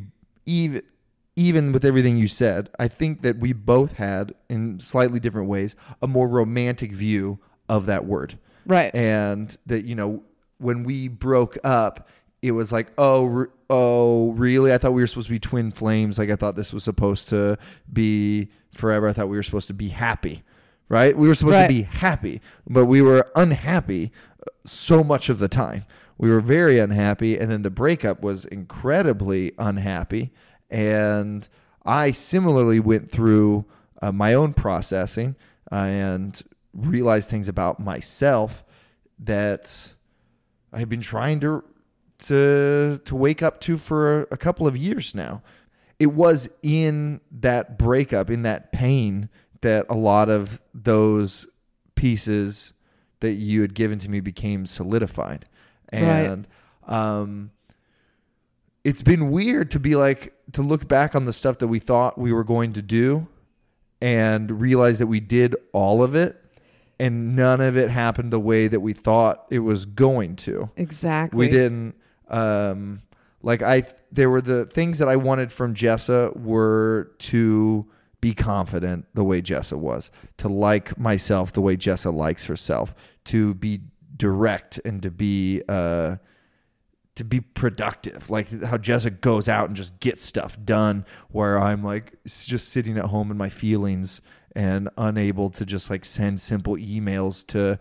even even with everything you said i think that we both had in slightly different ways a more romantic view of that word. Right. And that you know when we broke up it was like, oh, oh, really? I thought we were supposed to be twin flames. Like I thought this was supposed to be forever. I thought we were supposed to be happy, right? We were supposed Right. to be happy, but we were unhappy uh, so much of the time. We were very unhappy, and then the breakup was incredibly unhappy. And I similarly went through uh, my own processing uh, and realized things about myself that I've been trying to to to wake up to for a, couple of years now. It was in that breakup, in that pain, that a lot of those pieces that you had given to me became solidified, and um, it's been weird to be like to look back on the stuff that we thought we were going to do, and realize that we did all of it, and none of it happened the way that we thought it was going to Exactly. we didn't um like i there were the things that i wanted from jessa were to be confident the way jessa was to like myself the way jessa likes herself to be direct and to be uh to be productive. Like how jessa goes out and just gets stuff done where i'm like just sitting at home in my feelings and unable to just like send simple emails to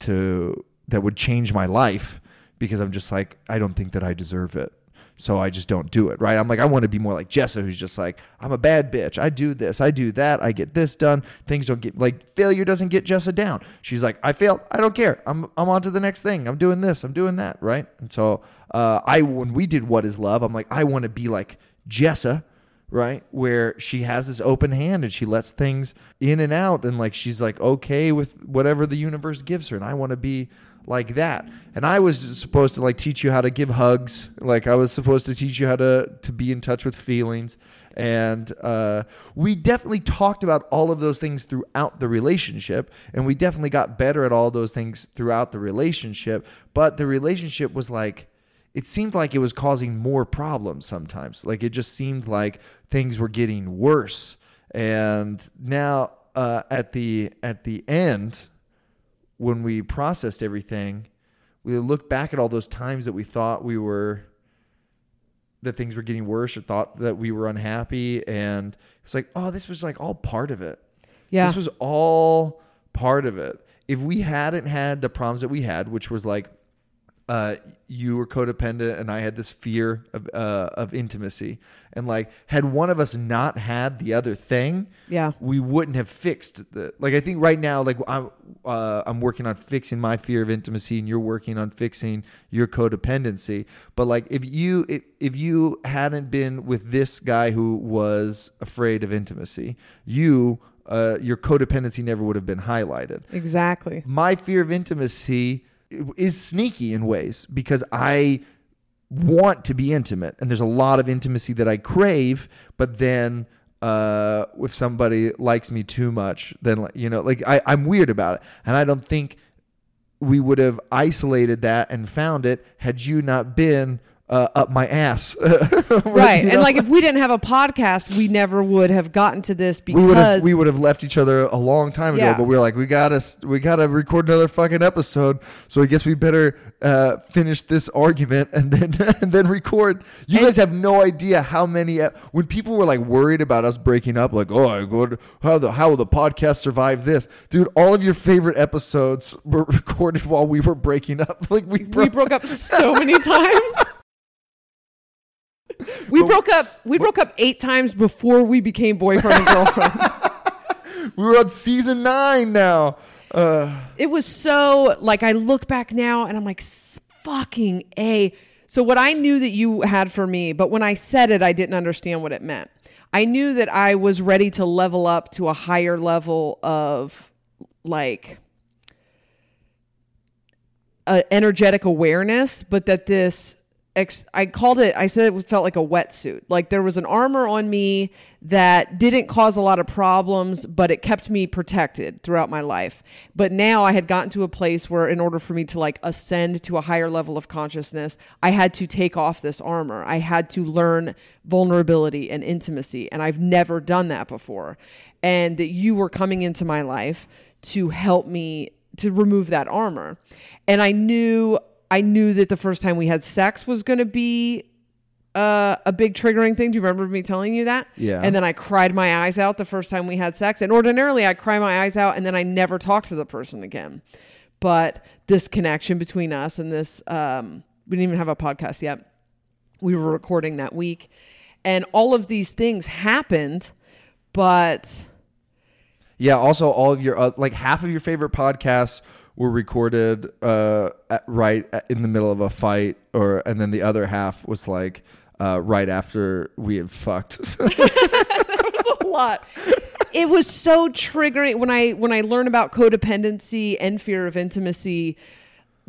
to that would change my life because I'm just like I don't think that I deserve it. So I just don't do it, right? I'm like I want to be more like Jessa who's just like I'm a bad bitch. I do this, I do that, I get this done. Things don't get like failure doesn't get Jessa down. She's like I failed. I don't care. I'm I'm on to the next thing. I'm doing this. I'm doing that, right? And so uh I when we did what is love, I'm like I want to be like Jessa right where she has this open hand and she lets things in and out and like she's like okay with whatever the universe gives her and i want to be like that. And i was supposed to like teach you how to give hugs. Like i was supposed to teach you how to to be in touch with feelings. And uh, we definitely talked about all of those things throughout the relationship. And we definitely got better at all those things throughout the relationship. But the relationship was like it seemed like it was causing more problems sometimes. Like it just seemed like things were getting worse. And now uh, at the at the end, when we processed everything, we look back at all those times that we thought we were that things were getting worse or thought that we were unhappy and it's like, oh, this was like all part of it. Yeah. This was all part of it. If we hadn't had the problems that we had, which was like uh, you were codependent and I had this fear of uh, of intimacy, and like had one of us not had the other thing, Yeah. we wouldn't have fixed the like. I think right now, like I'm uh, I'm working on fixing my fear of intimacy, and you're working on fixing your codependency. But like if you if, if you hadn't been with this guy who was afraid of intimacy, you uh, your codependency never would have been highlighted Exactly. my fear of intimacy is sneaky in ways because I want to be intimate. And there's a lot of intimacy that I crave but then uh if somebody likes me too much then you know like I I'm weird about it. And I don't think we would have isolated that and found it had you not been uh, up my ass *laughs* Right. And know? like if we didn't have a podcast, we never would have gotten to this we would have because we would have left each other a long time ago Yeah. but we are like we gotta we gotta record another fucking episode so i guess we better uh finish this argument and then *laughs* and then record you And- guys have no idea how many when people were like worried about us breaking up like oh I how the how will the podcast survive this dude all of your favorite episodes were *laughs* recorded while we were breaking up like we we broke broke up so many times. *laughs* We broke up we broke up 8 times before we became boyfriend and girlfriend. we *laughs* were on season nine now uh it was so like I look back now and I'm like fucking a. So what I knew that you had for me, but when I said it, I didn't understand what it meant. I knew that I was ready to level up to a higher level of like uh, energetic awareness, but that this ex- I called it I said it felt like a wetsuit. Like there was an armor on me that didn't cause a lot of problems, but it kept me protected throughout my life. But now I had gotten to a place where in order for me to like ascend to a higher level of consciousness, I had to take off this armor. I had to learn vulnerability and intimacy, and I've never done that before. And that you were coming into my life to help me to remove that armor. And I knew I knew that the first time we had sex was going to be uh, a big triggering thing. Do you remember me telling you that? Yeah. And then I cried my eyes out the first time we had sex. And ordinarily I cry my eyes out and then I never talk to the person again. But this connection between us and this, um, we didn't even have a podcast yet. We were recording that week. And all of these things happened, but Yeah. Also, all of your uh, like half of your favorite podcasts were recorded uh, at, right in the middle of a fight, or and then the other half was like uh, right after we had fucked. *laughs* *laughs* a lot. It was so triggering when I when I learn about codependency and fear of intimacy.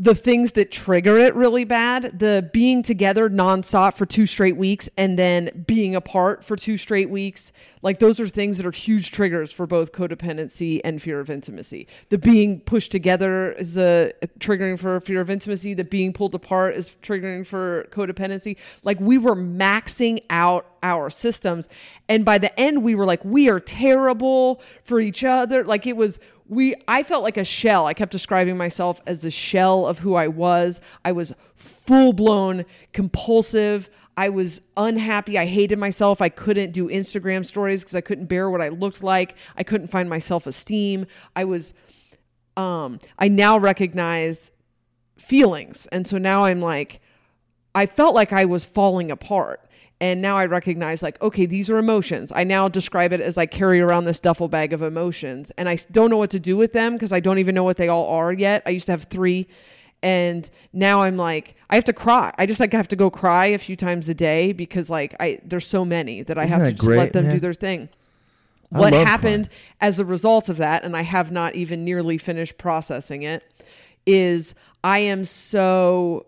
The things that trigger it really bad, the being together nonstop for two straight weeks and then being apart for two straight weeks, like those are things that are huge triggers for both codependency and fear of intimacy. The being pushed together is a, a triggering for fear of intimacy. The being pulled apart is triggering for codependency. Like we were maxing out our systems, and by the end, we were like, we are terrible for each other. Like it was we I felt like a shell. I kept describing myself as a shell of who I was. I was full blown compulsive. I was unhappy. I hated myself. I couldn't do Instagram stories because I couldn't bear what I looked like. I couldn't find my self esteem. I was um I now recognize feelings. And so now I'm like I felt like I was falling apart. And now I recognize, like, okay, these are emotions. I now describe it as I carry around this duffel bag of emotions, and I don't know what to do with them because I don't even know what they all are yet. I used to have three, and now I'm like, I have to cry. I just like have to go cry a few times a day because like I there's so many that I Isn't have to just great, let them do their thing. I What happened as a result of that, and I have not even nearly finished processing it, is I am so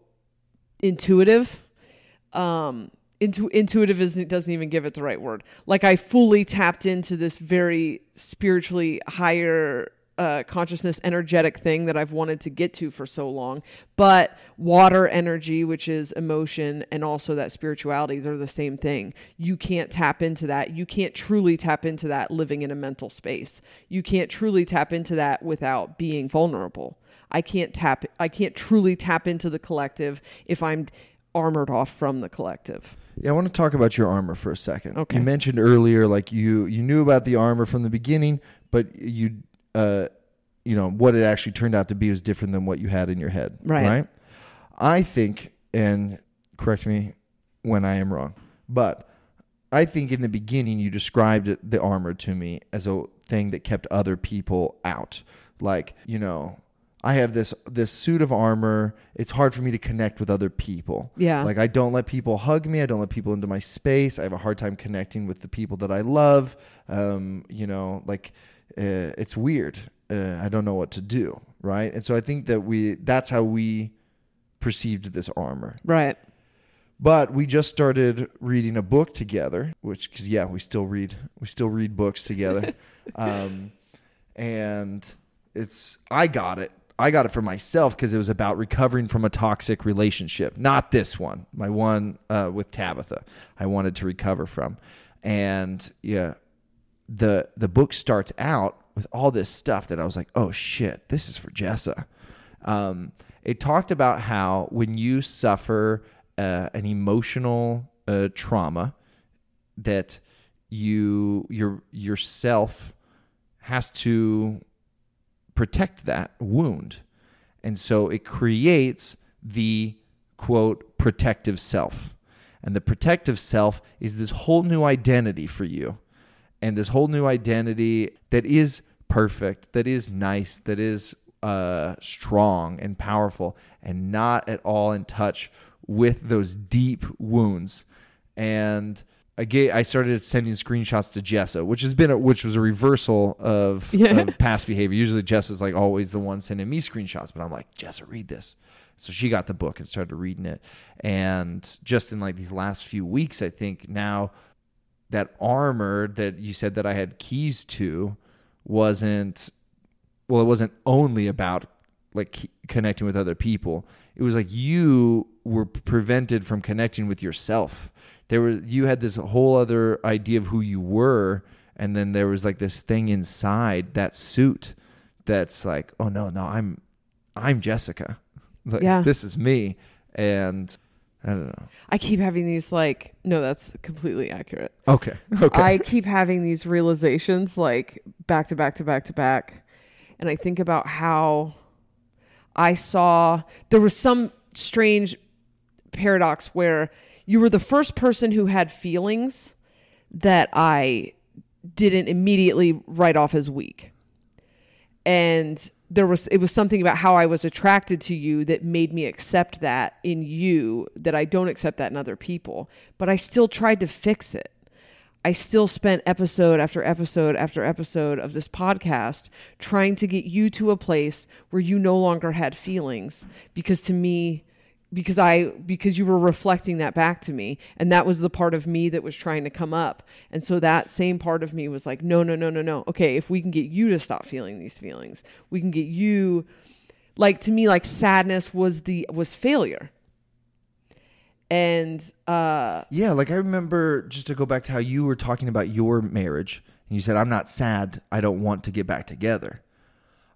intuitive. Um, intu- intuitive isn't doesn't even give it the right word. Like I fully tapped into this very spiritually higher uh, consciousness energetic thing that I've wanted to get to for so long. But water energy, which is emotion, and also that spirituality, they're the same thing. You can't tap into that. You can't truly tap into that living in a mental space. You can't truly tap into that without being vulnerable. I can't tap I can't truly tap into the collective if I'm armored off from the collective. Yeah, I want to talk about your armor for a second. Okay. You mentioned earlier, like you you knew about the armor from the beginning, but you uh, you know what it actually turned out to be was different than what you had in your head. Right. Right. I think, and correct me when I am wrong, but I think in the beginning you described the armor to me as a thing that kept other people out. Like you know. I have this this suit of armor. It's hard for me to connect with other people. Yeah. Like I don't let people hug me. I don't let people into my space. I have a hard time connecting with the people that I love. Um, you know, like uh, it's weird. Uh, I don't know what to do, right? And so I think that we that's how we perceived this armor. Right. But we just started reading a book together, which cuz yeah, we still read we still read books together. *laughs* um, and it's I got it. I got it for myself because it was about recovering from a toxic relationship. Not this one, my one uh, with Tabitha. I wanted to recover from, and yeah, the the book starts out with all this stuff that I was like, oh shit, this is for Jessa. Um, it talked about how when you suffer uh, an emotional uh, trauma, that you your yourself has to protect that wound. And so it creates the quote protective self. And the protective self is this whole new identity for you. And this whole new identity that is perfect, that is nice, that is uh, strong and powerful, and not at all in touch with those deep wounds. And I gave, I started sending screenshots to Jessa, which has been a, which was a reversal of, Yeah. of *laughs* past behavior. Usually Jessa's like always the one sending me screenshots, but I'm like, Jessa, read this. So she got the book and started reading it. And just in like these last few weeks, I think now that armor that you said that I had keys to wasn't well, it wasn't only about like connecting with other people. It was like you were prevented from connecting with yourself. There was you had this whole other idea of who you were, and then there was like this thing inside that suit that's like, oh no, no, I'm I'm Jessica. *laughs* Like, Yeah. this is me, and I don't know. I keep having these like no, that's completely accurate. Okay, *laughs* okay. I keep having these realizations like back to back to back to back. And I think about how I saw there was some strange paradox where you were the first person who had feelings that I didn't immediately write off as weak. And there was it was something about how I was attracted to you that made me accept that in you that I don't accept that in other people. But I still tried to fix it. I still spent episode after episode after episode of this podcast trying to get you to a place where you no longer had feelings because to me because I because you were reflecting that back to me and that was the part of me that was trying to come up. And so that same part of me was like no no no no no. Okay, if we can get you to stop feeling these feelings, we can get you like to me like sadness was the was failure. And uh Yeah, like I remember just to go back to how you were talking about your marriage, and you said, I'm not sad. I don't want to get back together.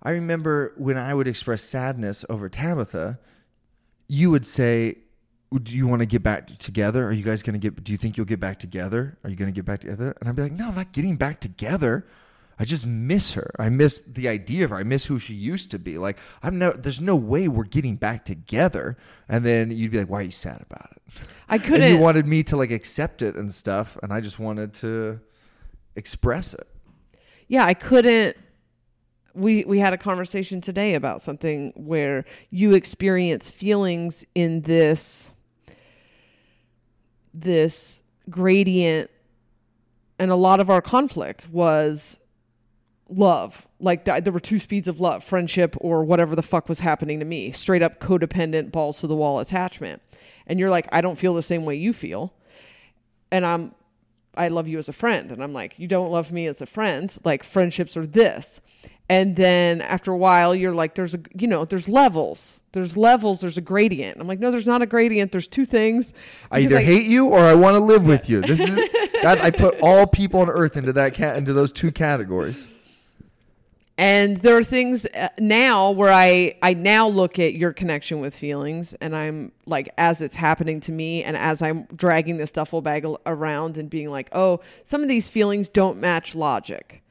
I remember when I would express sadness over Tabitha, you would say, Do you want to get back together? Are you guys going to get, do you think you'll get back together? Are you going to get back together? And I'd be like, No, I'm not getting back together. I just miss her. I miss the idea of her. I miss who she used to be. Like I'm no, there's no way we're getting back together. And then you'd be like, "Why are you sad about it?" *laughs* I couldn't you wanted me to like accept it and stuff, and I just wanted to express it. yeah, I couldn't. We we had a conversation today about something where you experience feelings in this this gradient, and a lot of our conflict was love. Like th- there were two speeds of love, friendship or whatever the fuck was happening to me. Straight up codependent, balls to the wall attachment. And you're like, I don't feel the same way you feel. And I'm I love you as a friend. And I'm like, you don't love me as a friend. Like friendships are this. And then after a while, you're like, there's a, you know, there's levels. There's levels. There's a gradient. I'm like, no, there's not a gradient. There's two things. I either hate you or I want to live with you. This is *laughs* that I put all people on earth into that cat into those two categories. And there are things uh, now where I I now look at your connection with feelings and I'm like as it's happening to me and as I'm dragging this duffel bag around and being like, "Oh, some of these feelings don't match logic."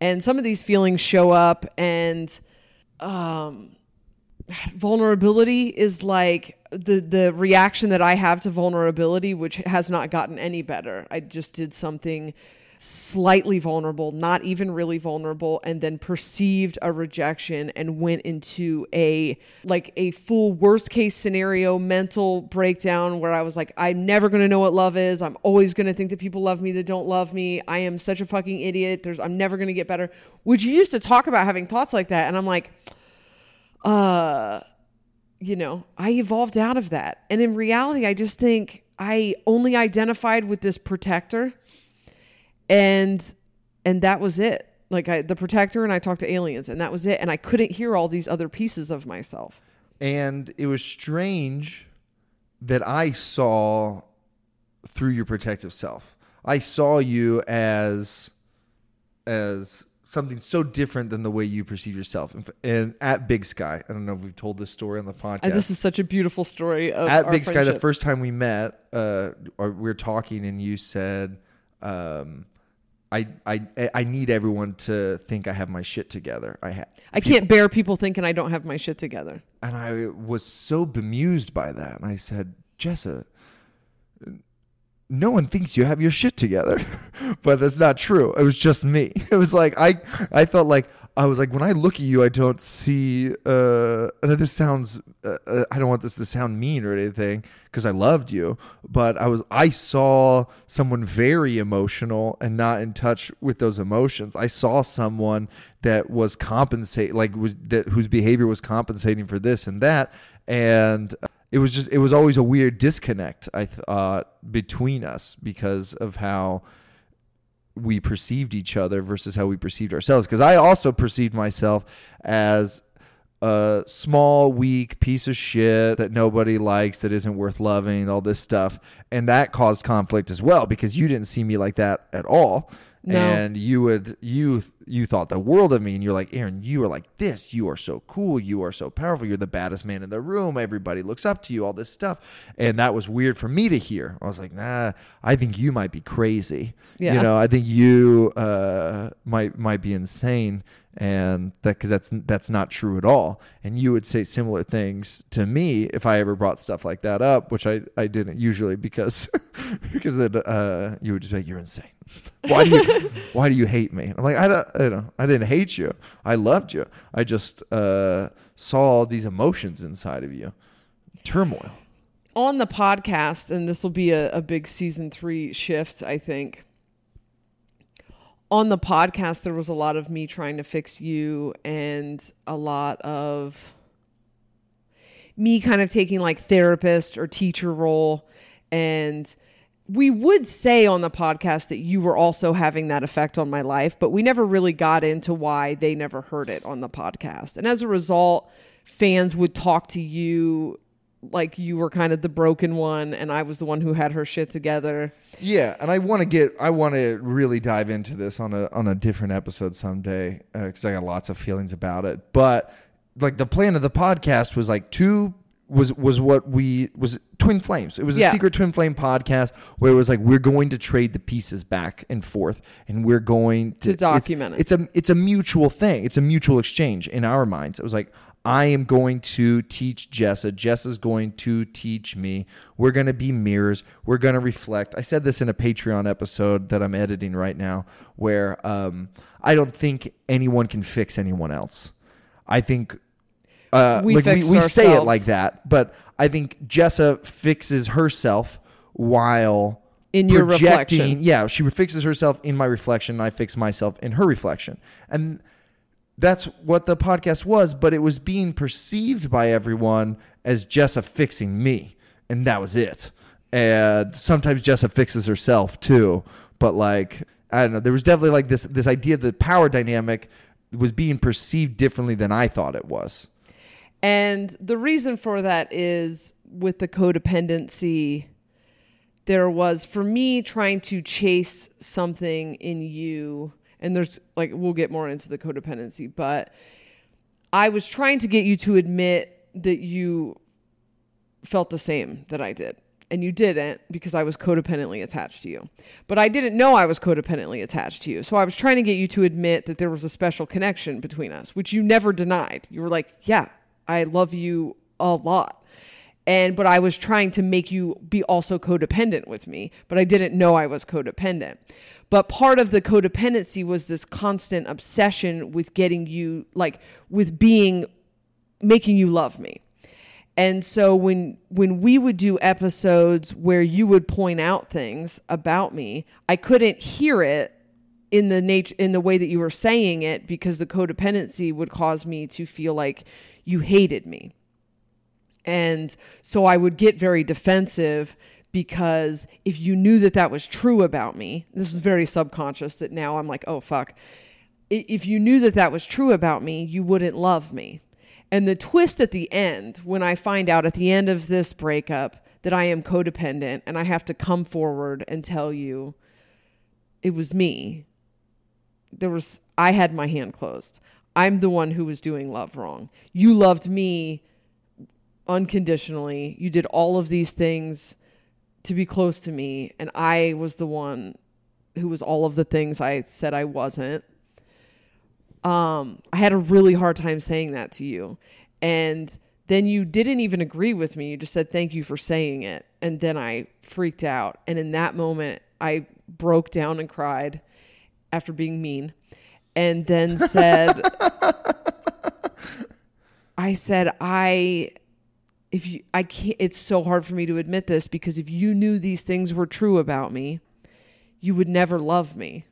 And some of these feelings show up and um vulnerability is like the the reaction that I have to vulnerability which has not gotten any better. I just did something slightly vulnerable, not even really vulnerable, and then perceived a rejection and went into a like a full worst case scenario mental breakdown where I was like, I'm never gonna know what love is. I'm always gonna think that people love me that don't love me. I am such a fucking idiot. There's I'm never gonna get better. Which you used to talk about having thoughts like that, and I'm like, uh you know, I evolved out of that. And in reality, I just think I only identified with this protector and and that was it. Like I the protector and I talked to aliens and that was it and I couldn't hear all these other pieces of myself. And it was strange that I saw through your protective self. I saw you as as something so different than the way you perceive yourself. And, at Big Sky, I don't know if we've told this story on the podcast. And this is such a beautiful story of at Big Sky, the first time we met, uh, we were talking, and you said, um, "I, I, I need everyone to think I have my shit together." I have, I can't bear people thinking I don't have my shit together. and I was so bemused by that. And I said, "Jessa, no one thinks you have your shit together, *laughs* but that's not true. It was just me. *laughs* It was like I, I felt like I was like when I look at you, I don't see. Uh, this sounds. Uh, uh, I don't want this to sound mean or anything because I loved you, but I was. I saw someone very emotional and not in touch with those emotions. I saw someone that was compensate like was that whose behavior was compensating for this and that, and it was just it was always a weird disconnect i thought between us because of how we perceived each other versus how we perceived ourselves. Because i also perceived myself as a small weak piece of shit that nobody likes that isn't worth loving all this stuff. And that caused conflict as well because you didn't see me like that at all No. And you would you you thought the world of me, and you're like Aaron. You are like this. You are so cool. You are so powerful. You're the baddest man in the room. Everybody looks up to you. All this stuff, and that was weird for me to hear. I was like, Nah, I think you might be crazy. Yeah. You know, I think you uh, might might be insane, and that because that's that's not true at all. And you would say similar things to me if I ever brought stuff like that up, which I, I didn't usually because *laughs* because then uh, you would just be like, "You're insane. Why do you *laughs* why do you hate me?" I'm like, I don't, I know. I didn't hate you. I loved you. I just uh, saw these emotions inside of you, turmoil. on the podcast, and this will be a, a big season three shift, I think. On the podcast, there was a lot of me trying to fix you and a lot of me kind of taking like therapist or teacher role. And we would say on the podcast that you were also having that effect on my life, but we never really got into why they never heard it on the podcast. And as a result, fans would talk to you like you were kind of the broken one and I was the one who had her shit together. Yeah, and I want to get I want to really dive into this on a on a different episode someday uh, because I got lots of feelings about it. But like the plan of the podcast was like two was was what we was twin flames. It was a Yeah. secret twin flame podcast where it was like we're going to trade the pieces back and forth, and we're going to, To document it. it's, It's a it's a mutual thing. It's a mutual exchange in our minds. It was like I am going to teach Jessa. Jessa's going to teach me. We're going to be mirrors. We're going to reflect. I said this in a Patreon episode that I'm editing right now, where um, I don't think anyone can fix anyone else. I think uh, We like we, we say it like that, but I think Jessa fixes herself while In your reflection. Yeah, she fixes herself in my reflection, and I fix myself in her reflection, and that's what the podcast was. But it was being perceived by everyone as Jessa fixing me, and that was it. And sometimes Jessa fixes herself too, but like I don't know, there was definitely like this this idea that power dynamic was being perceived differently than I thought it was. And the reason for that is with the codependency, there was for me trying to chase something in you. And there's like, we'll get more into the codependency, but I was trying to get you to admit that you felt the same that I did. And you didn't because I was codependently attached to you. But I didn't know I was codependently attached to you. So I was trying to get you to admit that there was a special connection between us, which you never denied. You were like, yeah, I love you a lot. And but I was trying to make you be also codependent with me, but I didn't know I was codependent. But part of the codependency was this constant obsession with getting you like with being making you love me. And so when when we would do episodes where you would point out things about me, I couldn't hear it in the nature in the way that you were saying it because the codependency would cause me to feel like you hated me. And so I would get very defensive because if you knew that that was true about me, this is very subconscious that now I'm like, oh, fuck. If you knew that that was true about me, you wouldn't love me. And the twist at the end, when I find out at the end of this breakup that I am codependent and I have to come forward and tell you it was me, there was, I had my hand closed. I'm the one who was doing love wrong. You loved me unconditionally. You did all of these things to be close to me, and I was the one who was all of the things I said I wasn't. Um, I had a really hard time saying that to you. And then you didn't even agree with me. You just said thank you for saying it. And then I freaked out. And in that moment, I broke down and cried after being mean. And then said *laughs* I said I if you I can't it's so hard for me to admit this because if you knew these things were true about me, you would never love me.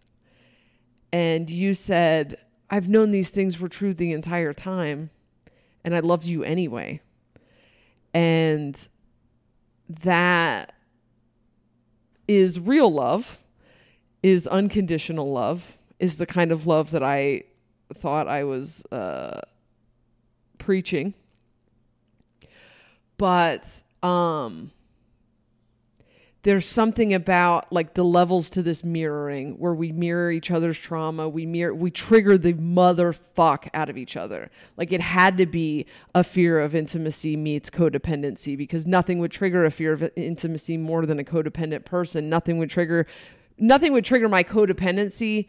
And you said, I've known these things were true the entire time and I loved you anyway. And that is real love, is unconditional love, is the kind of love that I thought I was uh, preaching. But um, there's something about like the levels to this mirroring where we mirror each other's trauma we mirror we trigger the motherfuck out of each other. Like it had to be a fear of intimacy meets codependency because nothing would trigger a fear of intimacy more than a codependent person. Nothing would trigger nothing would trigger my codependency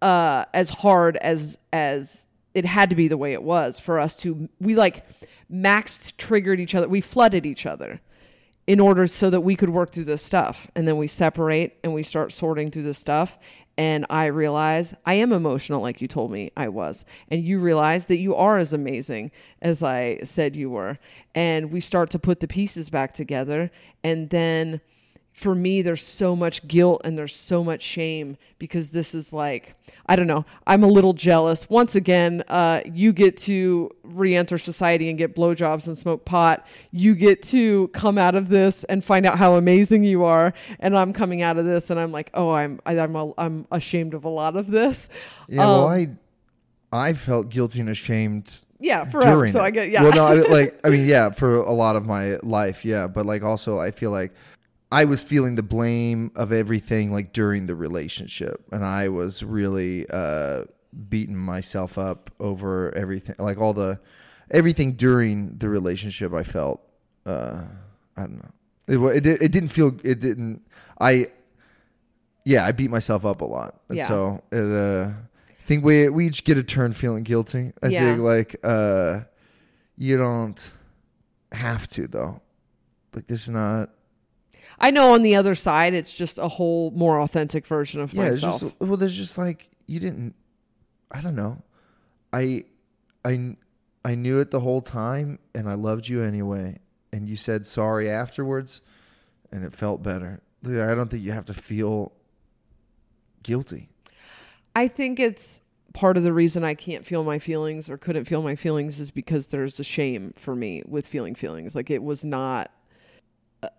uh as hard as as it had to be the way it was for us to we like maxed triggered each other we flooded each other in order so that we could work through this stuff. And then we separate and we start sorting through this stuff. And I realize I am emotional, like you told me I was. And you realize that you are as amazing as I said you were. And we start to put the pieces back together. And then for me, there's so much guilt and there's so much shame because this is like, I don't know, I'm a little jealous. Once again, uh, you get to re enter society and get blowjobs and smoke pot. You get to come out of this and find out how amazing you are. And I'm coming out of this and I'm like, oh, I'm, I, I'm, a, I'm ashamed of a lot of this. Yeah, well, Um, I I felt guilty and ashamed. Yeah, forever. So it. I get, yeah. Well, no, I, like I mean, *laughs* yeah, for a lot of my life, yeah, but like also, I feel like I was feeling the blame of everything like during the relationship, and I was really uh, beating myself up over everything, like all the everything during the relationship. I felt uh, I don't know. It, it, it didn't feel it didn't I yeah I beat myself up a lot and Yeah. so it uh I think we we each get a turn feeling guilty I Yeah. think like uh you don't have to though like this is not I know on the other side, it's just a whole more authentic version of yeah it's myself. just well there's just like you didn't I don't know I I I knew it the whole time and I loved you anyway and you said sorry afterwards and it felt better I don't think you have to feel guilty I think it's part of the reason I can't feel my feelings or couldn't feel my feelings is because there's a shame for me with feeling feelings. Like it was not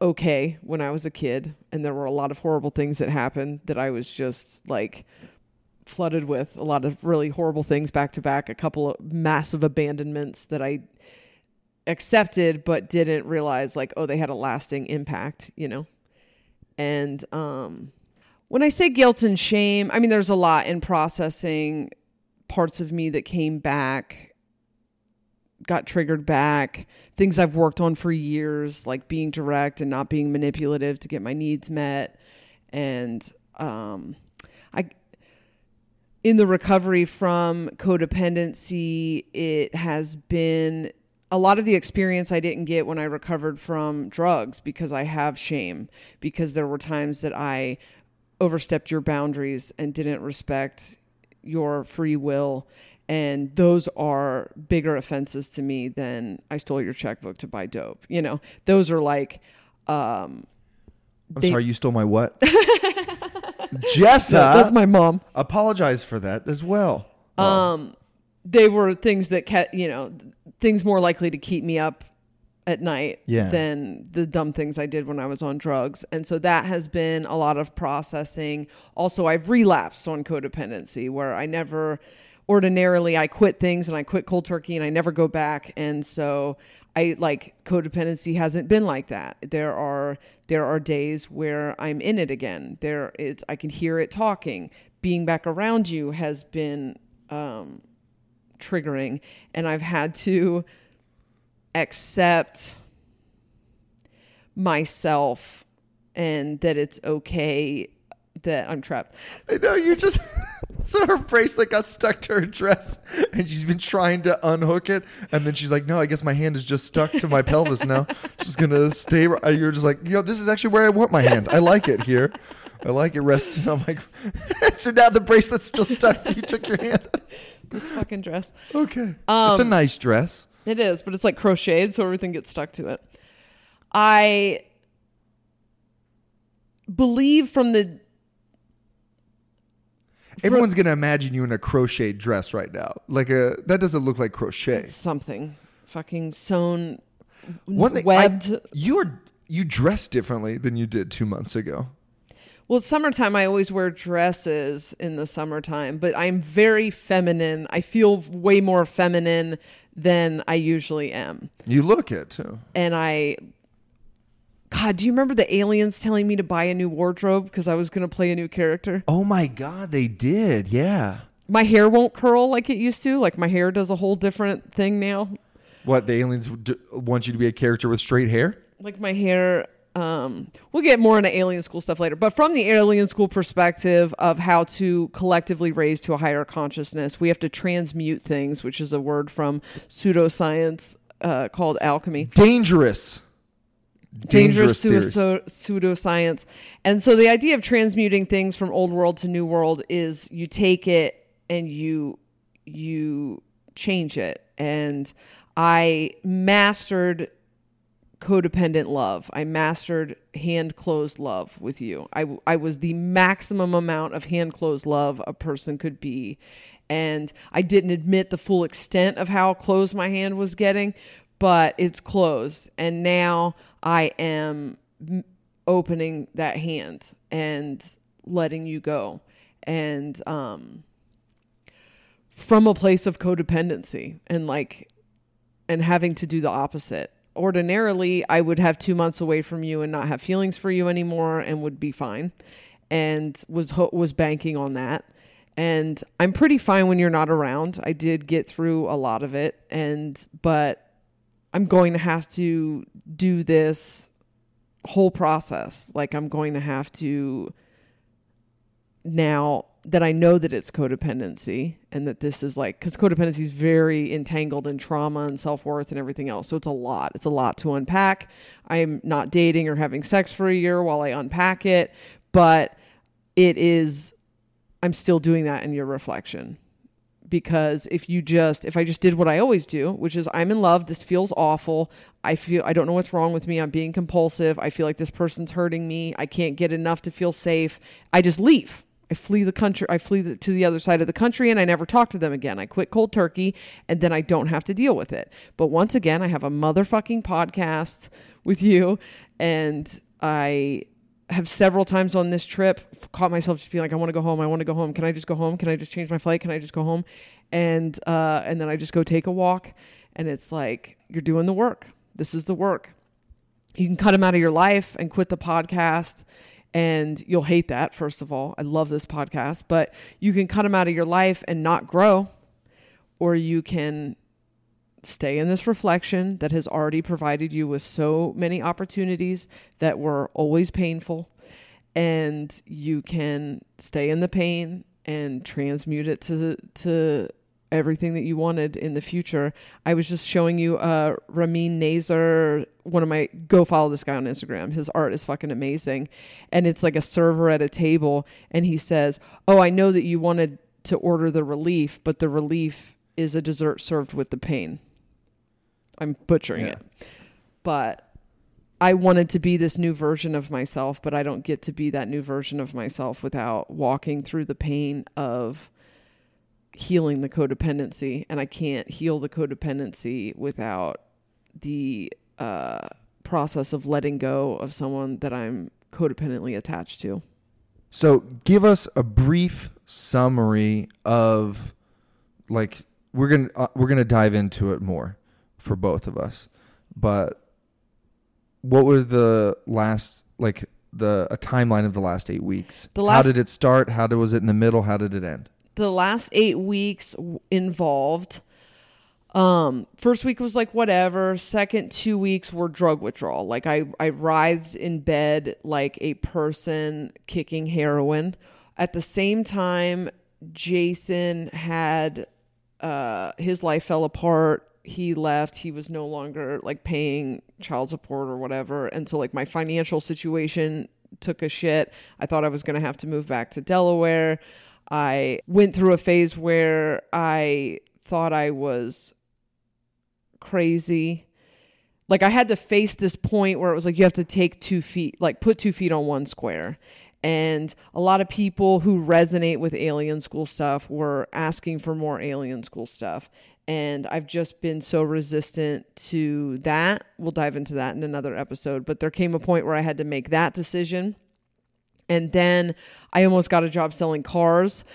okay when I was a kid, and there were a lot of horrible things that happened that I was just like flooded with a lot of really horrible things back to back, a couple of massive abandonments that I accepted but didn't realize like oh they had a lasting impact, you know. And um when I say guilt and shame, I mean there's a lot in processing parts of me that came back, got triggered back, things I've worked on for years, like being direct and not being manipulative to get my needs met. And um, I, in the recovery from codependency, it has been a lot of the experience I didn't get when I recovered from drugs because I have shame, because there were times that I overstepped your boundaries and didn't respect your free will. And those are bigger offenses to me than I stole your checkbook to buy dope. You know, those are like, um, I'm They- sorry, you stole my what? *laughs* Jessa, that's my mom. apologize for that as well. Um, they were things that kept, you know, things more likely to keep me up at night Yeah. than the dumb things I did when I was on drugs. And so that has been a lot of processing. Also, I've relapsed on codependency where I never ordinarily I quit things and I quit cold turkey and I never go back. And so I like codependency hasn't been like that. There are there are days where I'm in it again. There it's I can hear it talking. Being back around you has been um triggering and I've had to accept myself and that it's okay that I'm trapped. I know you just. *laughs* so her bracelet got stuck to her dress, and she's been trying to unhook it, and then she's like, "No, I guess my hand is just stuck to my pelvis now. *laughs* She's gonna stay." You're just like, you know, this is actually where I want my hand. I like it here. I like it resting on my. *laughs* so now the bracelet's still stuck. You took your hand. This fucking dress. Okay, it's a Um, nice dress. It is, but it's like crocheted, so everything gets stuck to it. I believe from the Everyone's gonna imagine you in a crocheted dress right now. Like a that doesn't look like crochet. something fucking sewn, One thing, webbed. you are you dress differently than you did two months ago. Well, it's summertime. I always wear dresses in the summertime, but I'm very feminine. I feel way more feminine than I usually am. You look it too. and I God, do you remember the aliens telling me to buy a new wardrobe because I was going to play a new character? Oh my god, they did. Yeah. My hair won't curl like it used to. Like my hair does a whole different thing now. What the aliens d- want you to be a character with straight hair? like my hair um we'll get more into alien school stuff later but from the alien school perspective of how to collectively raise to a higher consciousness we have to transmute things which is a word from pseudoscience uh, called alchemy Dangerous. Dangerous, pseudo- pseudoscience and so the idea of transmuting things from old world to new world is you take it and you you change it and i mastered codependent love. I mastered hand closed love with you. I, I was the maximum amount of hand closed love a person could be. And I didn't admit the full extent of how closed my hand was getting, but it's closed. And now I am opening that hand and letting you go. And, um, from a place of codependency and like and having to do the opposite. Ordinarily, I would have 2 months away from you and not have feelings for you anymore and would be fine and was ho- was banking on that. And I'm pretty fine when you're not around. I did get through a lot of it and but I'm going to have to do this whole process. Like I'm going to have to now that I know that it's codependency and that this is like because codependency is very entangled in trauma and self worth and everything else. So it's a lot. It's a lot to unpack. I'm not dating or having sex for a year while I unpack it, but it is. I'm still doing that in your reflection because if you just if I just did what I always do, which is I'm in love, this feels awful. I feel I don't know what's wrong with me. I'm being compulsive. I feel like this person's hurting me. I can't get enough to feel safe. I just leave. I flee the country. I flee the, to the other side of the country and I never talk to them again. I quit cold turkey and then I don't have to deal with it. But once again, I have a motherfucking podcast with you and I have several times on this trip caught myself just being like, I want to go home. I want to go home. Can I just go home? Can I just change my flight? Can I just go home? And uh, and then I just go take a walk, and it's like you're doing the work. This is the work. You can cut them out of your life and quit the podcast, and you'll hate that. First of all, I love this podcast, but you can cut them out of your life and not grow, or you can stay in this reflection that has already provided you with so many opportunities that were always painful and you can stay in the pain and transmute it to to everything that you wanted in the future. I was just showing you uh Ramin Nazer, one of my go follow this guy on Instagram. His art is fucking amazing. And it's like a server at a table and he says, "Oh, I know that you wanted to order the relief, but the relief is a dessert served with the pain." I'm butchering Yeah. it. But I wanted to be this new version of myself, but I don't get to be that new version of myself without walking through the pain of healing the codependency. And I can't heal the codependency without the uh, process of letting go of someone that I'm codependently attached to. So give us a brief summary of like we're gonna uh, we're gonna dive into it more for both of us, but what was the last like the a timeline of the last eight weeks? The How did it start? How did, was it in the middle? How did it end? the last eight weeks involved um first week was like whatever second two weeks were drug withdrawal like i i writhed in bed like a person kicking heroin at the same time jason had uh his life fell apart he left he was no longer like paying child support or whatever. And so like my financial situation took a shit. I thought i was going to have to move back to delaware. I went through a phase where i thought i was crazy. Like i had to face this point where it was like you have to take two feet like put two feet on one square. And a lot of people who resonate with alien school stuff were asking for more alien school stuff and i've just been so resistant to that we'll dive into that in another episode but there came a point where i had to make that decision and then i almost got a job selling cars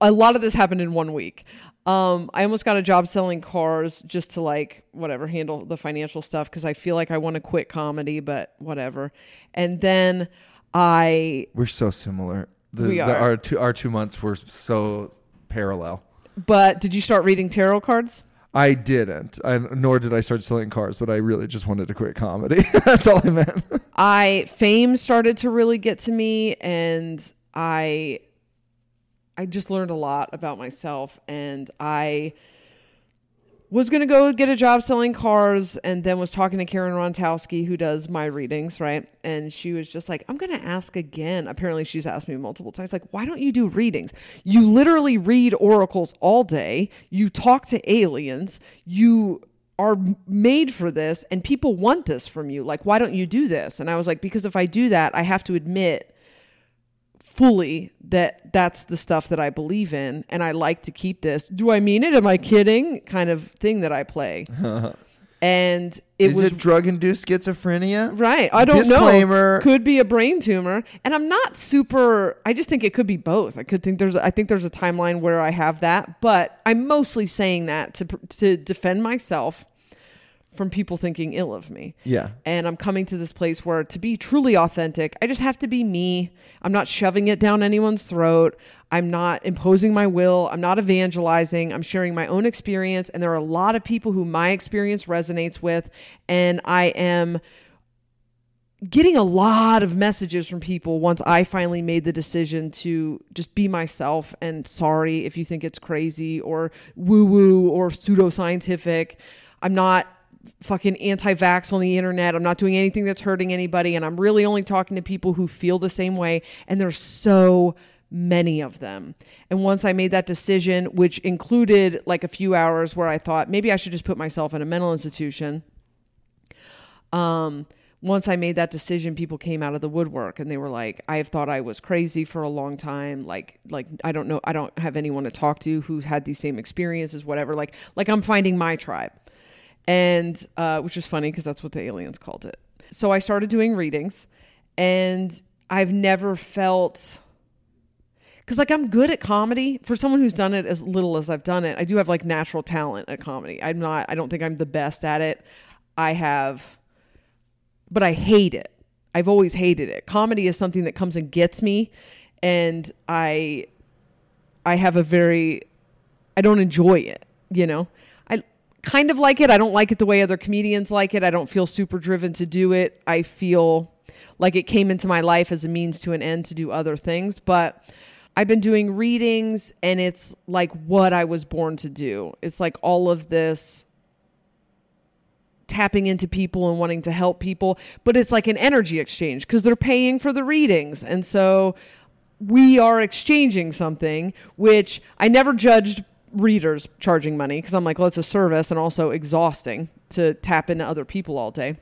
a lot of this happened in one week Um, I almost got a job selling cars just to like whatever handle the financial stuff because I feel like I want to quit comedy, but whatever. And then I, We're so similar. The, We the- are. our two our two months were so parallel. But did you start reading tarot cards? I didn't, I, nor did I start selling cars, but I really just wanted to quit comedy. *laughs* That's all I meant. I fame started to really get to me and I I just learned a lot about myself and I was going to go get a job selling cars and then was talking to Karen Rontowski who does my readings, right? And she was just like, "I'm going to ask again." Apparently she's asked me multiple times like, "Why don't you do readings? You literally read oracles all day. You talk to aliens. You are made for this and people want this from you. Like, why don't you do this?" And I was like, "Because if I do that, I have to admit fully that that's the stuff that I believe in and I like to keep this. Do I mean it? Am I kidding? Kind of thing that I play. *laughs* and it Is was it drug induced schizophrenia? right. I don't Disclaimer. know. Could be a brain tumor. And I'm not super I just think it could be both. I could think there's I think there's a timeline where I have that, but I'm mostly saying that to to defend myself from people thinking ill of me. Yeah. And I'm coming to this place where to be truly authentic, I just have to be me. I'm not shoving it down anyone's throat. I'm not imposing my will. I'm not evangelizing. I'm sharing my own experience. And there are a lot of people who my experience resonates with. And I am getting a lot of messages from people once I finally made the decision to just be myself and sorry if you think it's crazy or woo woo or pseudoscientific. I'm not fucking anti-vax on the internet. I'm not doing anything that's hurting anybody and I'm really only talking to people who feel the same way and there's so many of them. And once I made that decision, which included like a few hours where I thought maybe I should just put myself in a mental institution, um, once I made that decision, people came out of the woodwork and they were like, I've thought I was crazy for a long time. Like, like I don't know, I don't have anyone to talk to who's had these same experiences, whatever. Like, like I'm finding my tribe, and uh, which is funny because that's what the aliens called it. So I started doing readings, and I've never felt because like I'm good at comedy for someone who's done it as little as I've done it. I do have like natural talent at comedy. I'm not. I don't think I'm the best at it. I have but I hate it. I've always hated it. Comedy is something that comes and gets me and I I have a very I don't enjoy it, you know. Kind of like it. I don't like it the way other comedians like it. I don't feel super driven to do it. I feel like it came into my life as a means to an end to do other things, but I've been doing readings and it's like what I was born to do. It's like all of this tapping into people and wanting to help people, but it's like an energy exchange because they're paying for the readings. And so we are exchanging something, which I never judged readers charging money because I'm like, well, it's a service and also exhausting to tap into other people all day.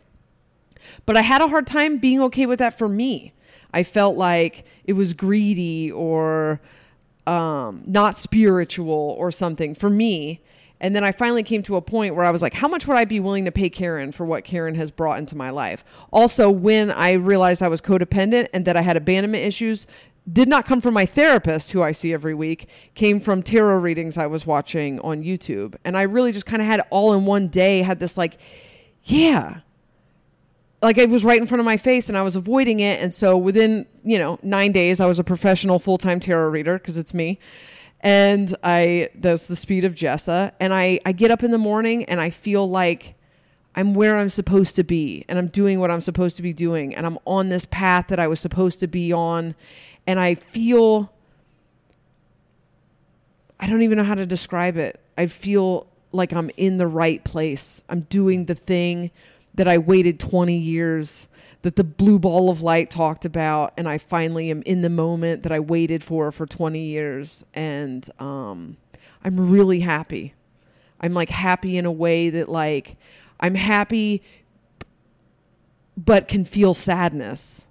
But I had a hard time being okay with that for me. I felt like it was greedy or um, not spiritual or something for me. And then I finally came to a point where I was like, how much would I be willing to pay Karen for what Karen has brought into my life? Also, when I realized I was codependent and that I had abandonment issues, did not come from my therapist, who I see every week, came from tarot readings I was watching on YouTube. And I really just kind of had all in one day, had this like, yeah, like it was right in front of my face and I was avoiding it. And so within, you know, nine days, I was a professional full time tarot reader because it's me. And I, that's the speed of Jessa. And I, I get up in the morning and I feel like I'm where I'm supposed to be and I'm doing what I'm supposed to be doing. And I'm on this path that I was supposed to be on. And I feel, I don't even know how to describe it. I feel like I'm in the right place. I'm doing the thing that I waited 20 years that the blue ball of light talked about and I finally am in the moment that I waited for for 20 years and um I'm really happy. I'm like happy in a way that like I'm happy but can feel sadness.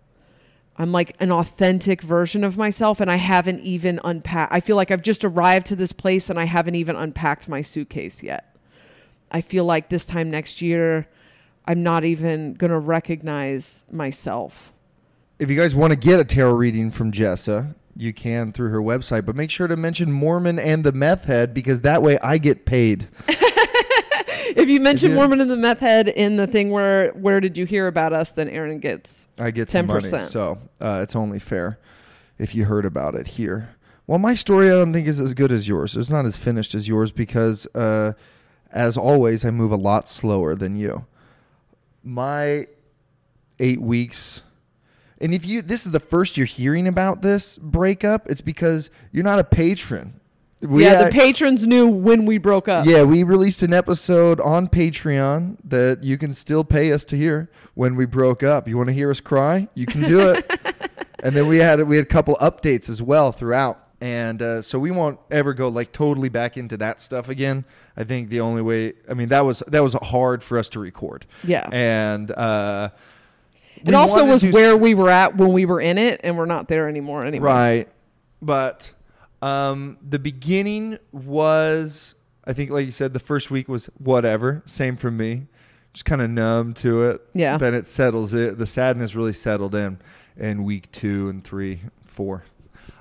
I'm like an authentic version of myself and I haven't even unpacked. I feel like I've just arrived to this place and I haven't even unpacked my suitcase yet. I feel like this time next year I'm not even going to recognize myself. If you guys want to get a tarot reading from Jessa, you can through her website. But make sure to mention Mormon and the Meth Head because that way I get paid. *laughs* If you mention Mormon and the meth head in the thing where where did you hear about us, then Aaron gets I get some money, 10%. so uh, it's only fair if you heard about it here. Well, my story I don't think is as good as yours. It's not as finished as yours because, uh, as always, I move a lot slower than you. My eight weeks, and if you this is the first you're hearing about this breakup, it's because you're not a patron. We yeah, had- the patrons knew when we broke up. yeah, we released an episode on Patreon that you can still pay us to hear when we broke up. You want to hear us cry? You can do it. *laughs* and then we had we had a couple updates as well throughout, and uh, so we won't ever go like totally back into that stuff again. I think the only way, I mean, that was that was hard for us to record. Yeah. and uh, It also was where s- we were at when we were in it, and we're not there anymore anyway. Right. But um, the beginning was, I think, like you said, the first week was whatever. Same for me. Just kind of numb to it. Yeah. Then it settles. It the sadness really settled in in week two and three, four.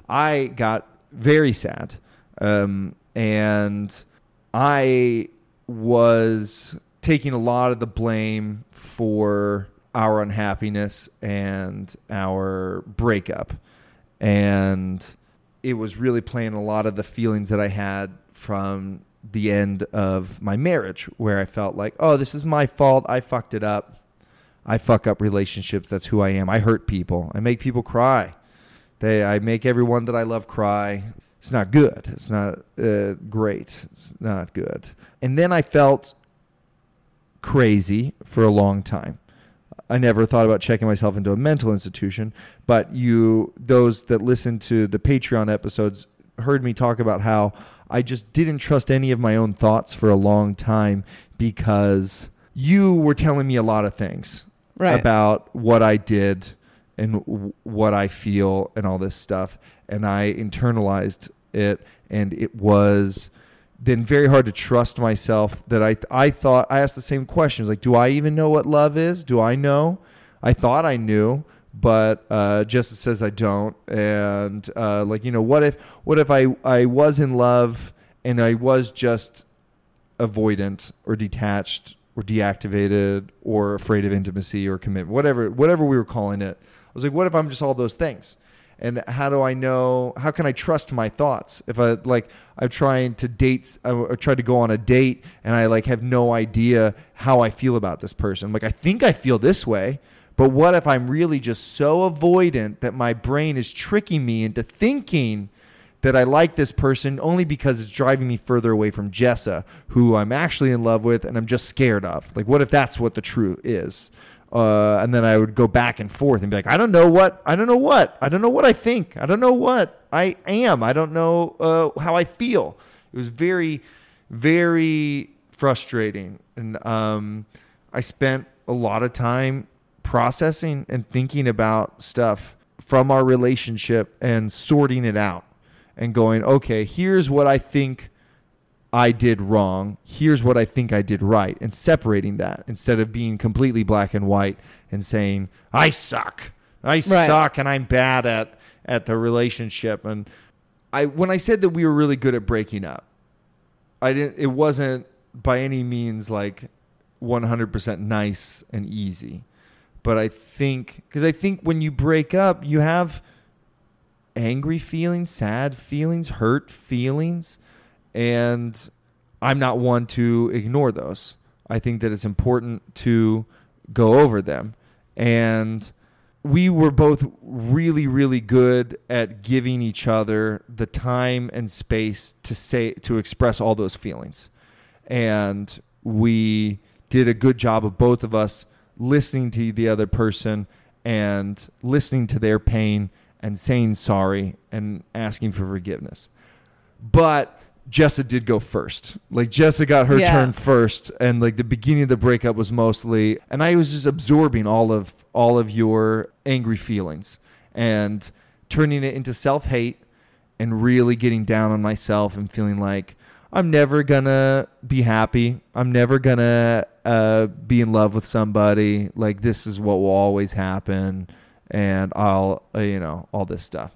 I got very sad, um, and I was taking a lot of the blame for our unhappiness and our breakup. And it was really playing a lot of the feelings that I had from the end of my marriage, where I felt like, oh, this is my fault. I fucked it up. I fuck up relationships. That's who I am. I hurt people. I make people cry. They, I make everyone that I love cry. It's not good. It's not uh, great. It's not good. And then I felt crazy for a long time. I never thought about checking myself into a mental institution, but you, those that listen to the Patreon episodes, heard me talk about how I just didn't trust any of my own thoughts for a long time because you were telling me a lot of things Right. about what I did and w- what I feel and all this stuff. And I internalized it, and it was then very hard to trust myself that I I thought I asked the same questions like do I even know what love is? Do I know? I thought I knew, but uh, says I don't. And uh, like you know, what if what if I I was in love and I was just avoidant or detached or deactivated or afraid of intimacy or commitment, whatever whatever we were calling it. I was like, what if I'm just all those things? And how do I know? How can I trust my thoughts if I like I'm trying to date? I, I tried to go on a date and I like have no idea how I feel about this person. Like I think I feel this way, but what if I'm really just so avoidant that my brain is tricking me into thinking that I like this person only because it's driving me further away from Jessa, who I'm actually in love with and I'm just scared of. Like, what if that's what the truth is? Uh, and then I would go back and forth and be like, I don't know what, I don't know what, I don't know what I think, I don't know what I am, I don't know uh, how I feel. It was very, very frustrating, and um, I spent a lot of time processing and thinking about stuff from our relationship and sorting it out and going, okay, here's what I think I did wrong. Here's what I think I did right, and separating that instead of being completely black and white and saying I suck, I Right. suck, and I'm bad at at the relationship. And I when I said that we were really good at breaking up, I didn't. It wasn't by any means like 100% nice and easy, but I think because I think when you break up, you have angry feelings, sad feelings, hurt feelings, and I'm not one to ignore those. I think that it's important to go over them. And we were both really, really good at giving each other the time and space to say to express all those feelings. And we did a good job of both of us listening to the other person and listening to their pain and saying sorry and asking for forgiveness. But Jessa did go first. Like Jessa got her Yeah. turn first and like the beginning of the breakup was mostly and I was just absorbing all of all of your angry feelings and turning it into self-hate and really getting down on myself and feeling like I'm never gonna be happy. I'm never gonna uh, be in love with somebody. Like this is what will always happen, and I'll uh, you know all this stuff.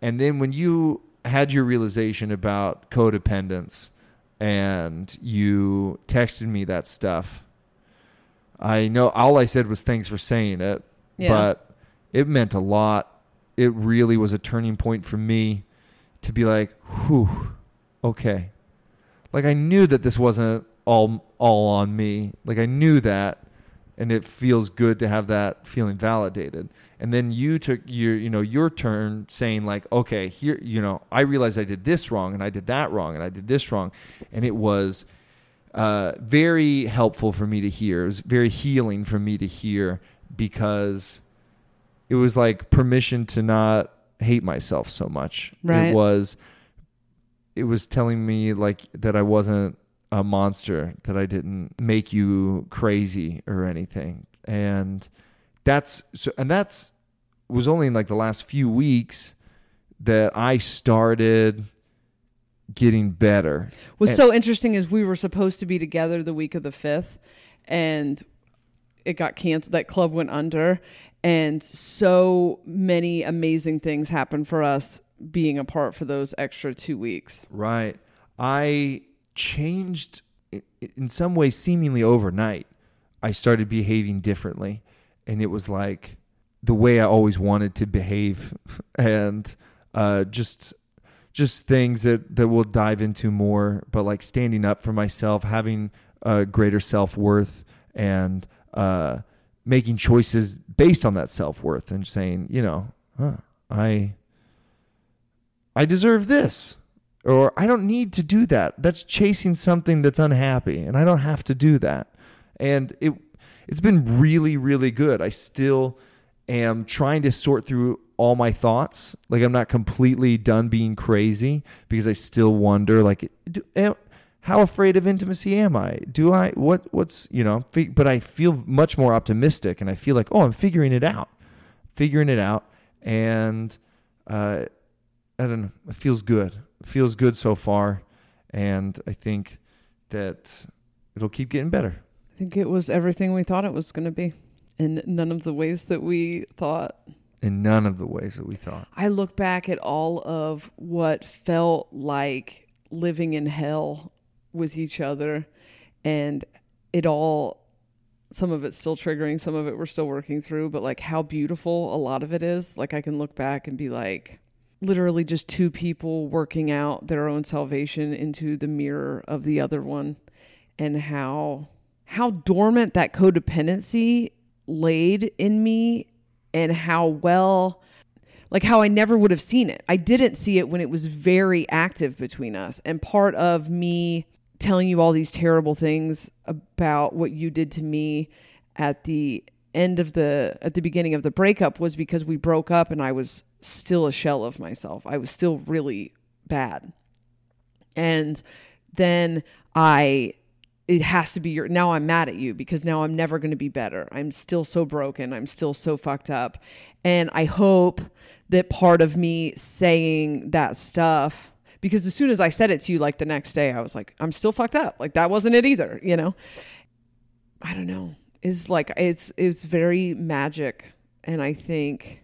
And then when you had your realization about codependence and you texted me that stuff, I know all I said was thanks for saying it, Yeah. but it meant a lot. It really was a turning point for me to be like, whew, okay. Like I knew that this wasn't all all on me. Like I knew that and it feels good to have that feeling validated. And then you took your you know your turn saying like, okay, here you know, I realized I did this wrong and I did that wrong and I did this wrong. And it was uh, very helpful for me to hear. It was very healing for me to hear because it was like permission to not hate myself so much. Right. It was it was telling me like that I wasn't a monster, that I didn't make you crazy or anything. And that's so and that's was only in like the last few weeks that I started getting better. What's And- so interesting is we were supposed to be together the week of the fifth, and it got canceled. That club went under, and so many amazing things happened for us being apart for those extra two weeks. Right. I changed in some way seemingly overnight. I started behaving differently and it was like the way I always wanted to behave and uh, just just things that that we'll dive into more but like standing up for myself, having a greater self-worth and uh, making choices based on that self-worth and saying, you know, huh, I I deserve this. Or I don't need to do that. That's chasing something that's unhappy and I don't have to do that. And it it's been really really good. I still am trying to sort through all my thoughts. Like I'm not completely done being crazy because I still wonder like do, am, how afraid of intimacy am I? Do I what what's, you know, but I feel much more optimistic and I feel like, "Oh, I'm figuring it out." Figuring it out and uh I don't know. It feels good. It feels good so far, and I think that it'll keep getting better. I think it was everything we thought it was going to be, in none of the ways that we thought. In none of the ways that we thought. I look back at all of what felt like living in hell with each other, and it all, some of it's still triggering, some of it we're still working through, but like how beautiful a lot of it is. Like I can look back and be like, literally just two people working out their own salvation into the mirror of the other one, and how how dormant that codependency laid in me and how well like how I never would have seen it. I didn't see it when it was very active between us. And part of me telling you all these terrible things about what you did to me at the end of the at the beginning of the breakup was because we broke up and I was still a shell of myself. I was still really bad. And then I it has to be your now I'm mad at you because now I'm never going to be better. I'm still so broken. I'm still so fucked up. And I hope that part of me saying that stuff because as soon as I said it to you like the next day I was like I'm still fucked up. Like that wasn't it either, you know. I don't know. Is like it's it's very magic and I think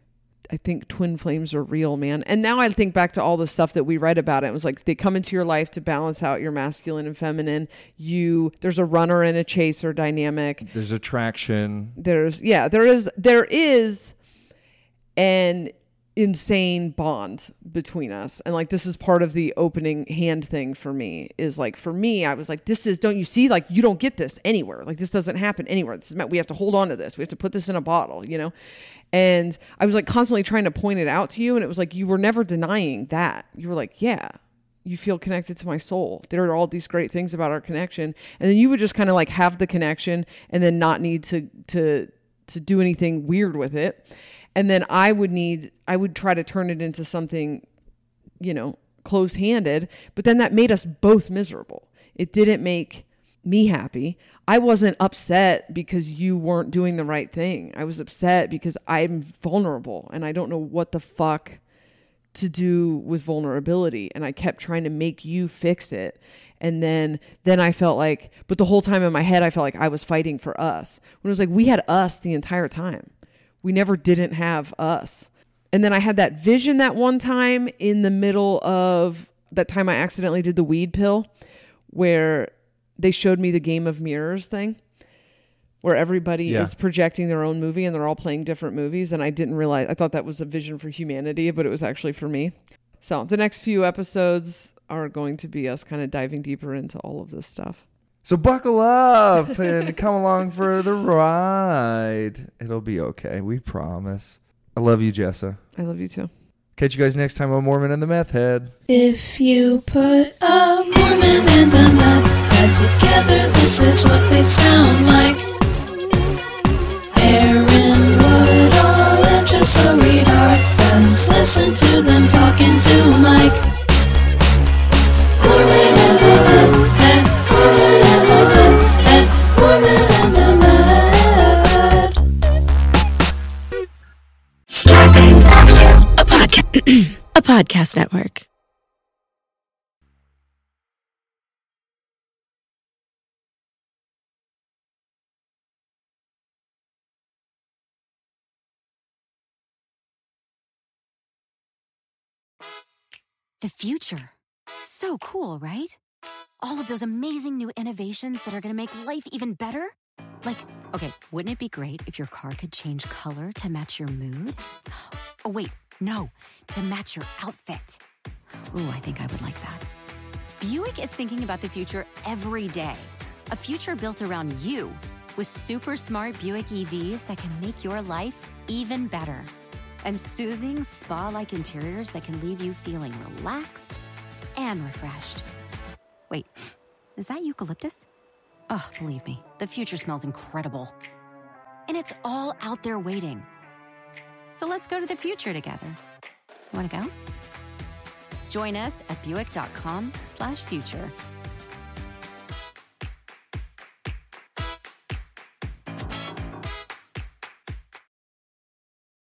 I think twin flames are real, man. And now I think back to all the stuff that we read about it. It was like they come into your life to balance out your masculine and feminine. You there's a runner and a chaser dynamic. There's attraction. There's yeah, there is there is an insane bond between us. And like this is part of the opening hand thing for me is like for me I was like this is don't you see like you don't get this anywhere. Like this doesn't happen anywhere. This is meant we have to hold on to this. We have to put this in a bottle, you know? And I was like constantly trying to point it out to you and it was like you were never denying that. You were like, "Yeah, you feel connected to my soul. There are all these great things about our connection." And then you would just kind of like have the connection and then not need to to to do anything weird with it. And then I would need I would try to turn it into something you know, closed-handed, but then that made us both miserable. It didn't make me happy. I wasn't upset because you weren't doing the right thing. I was upset because I'm vulnerable and I don't know what the fuck to do with vulnerability and I kept trying to make you fix it. And then then I felt like but the whole time in my head I felt like I was fighting for us. When it was like we had us the entire time. We never didn't have us. And then I had that vision that one time in the middle of that time I accidentally did the weed pill where they showed me the game of mirrors thing where everybody Yeah. is projecting their own movie and they're all playing different movies and I didn't realize I thought that was a vision for humanity but it was actually for me. So, the next few episodes are going to be us kind of diving deeper into all of this stuff. So buckle up and come along for the ride. It'll be okay. We promise. I love you, Jessa. I love you too. Catch you guys next time on Mormon and the Meth Head. If you put a Mormon and a meth together, this is what they sound like. Aaron Woodall and Jessa Reed are friends. Listen to them talking to Mike. The and the eh, and the eh, a podcast, *clears throat* a podcast network. The future. So cool, right? All of those amazing new innovations that are going to make life even better. Like, okay, wouldn't it be great if your car could change color to match your mood? *gasps* Oh, wait, no, to match your outfit. Ooh, I think I would like that. Buick is thinking about the future every day. A future built around you with super smart Buick EVs that can make your life even better. And soothing spa like interiors that can leave you feeling relaxed and refreshed. Wait, is that eucalyptus? Oh, believe me, the future smells incredible. And it's all out there waiting. So let's go to the future together. Want to go? Join us at buick.com slash future.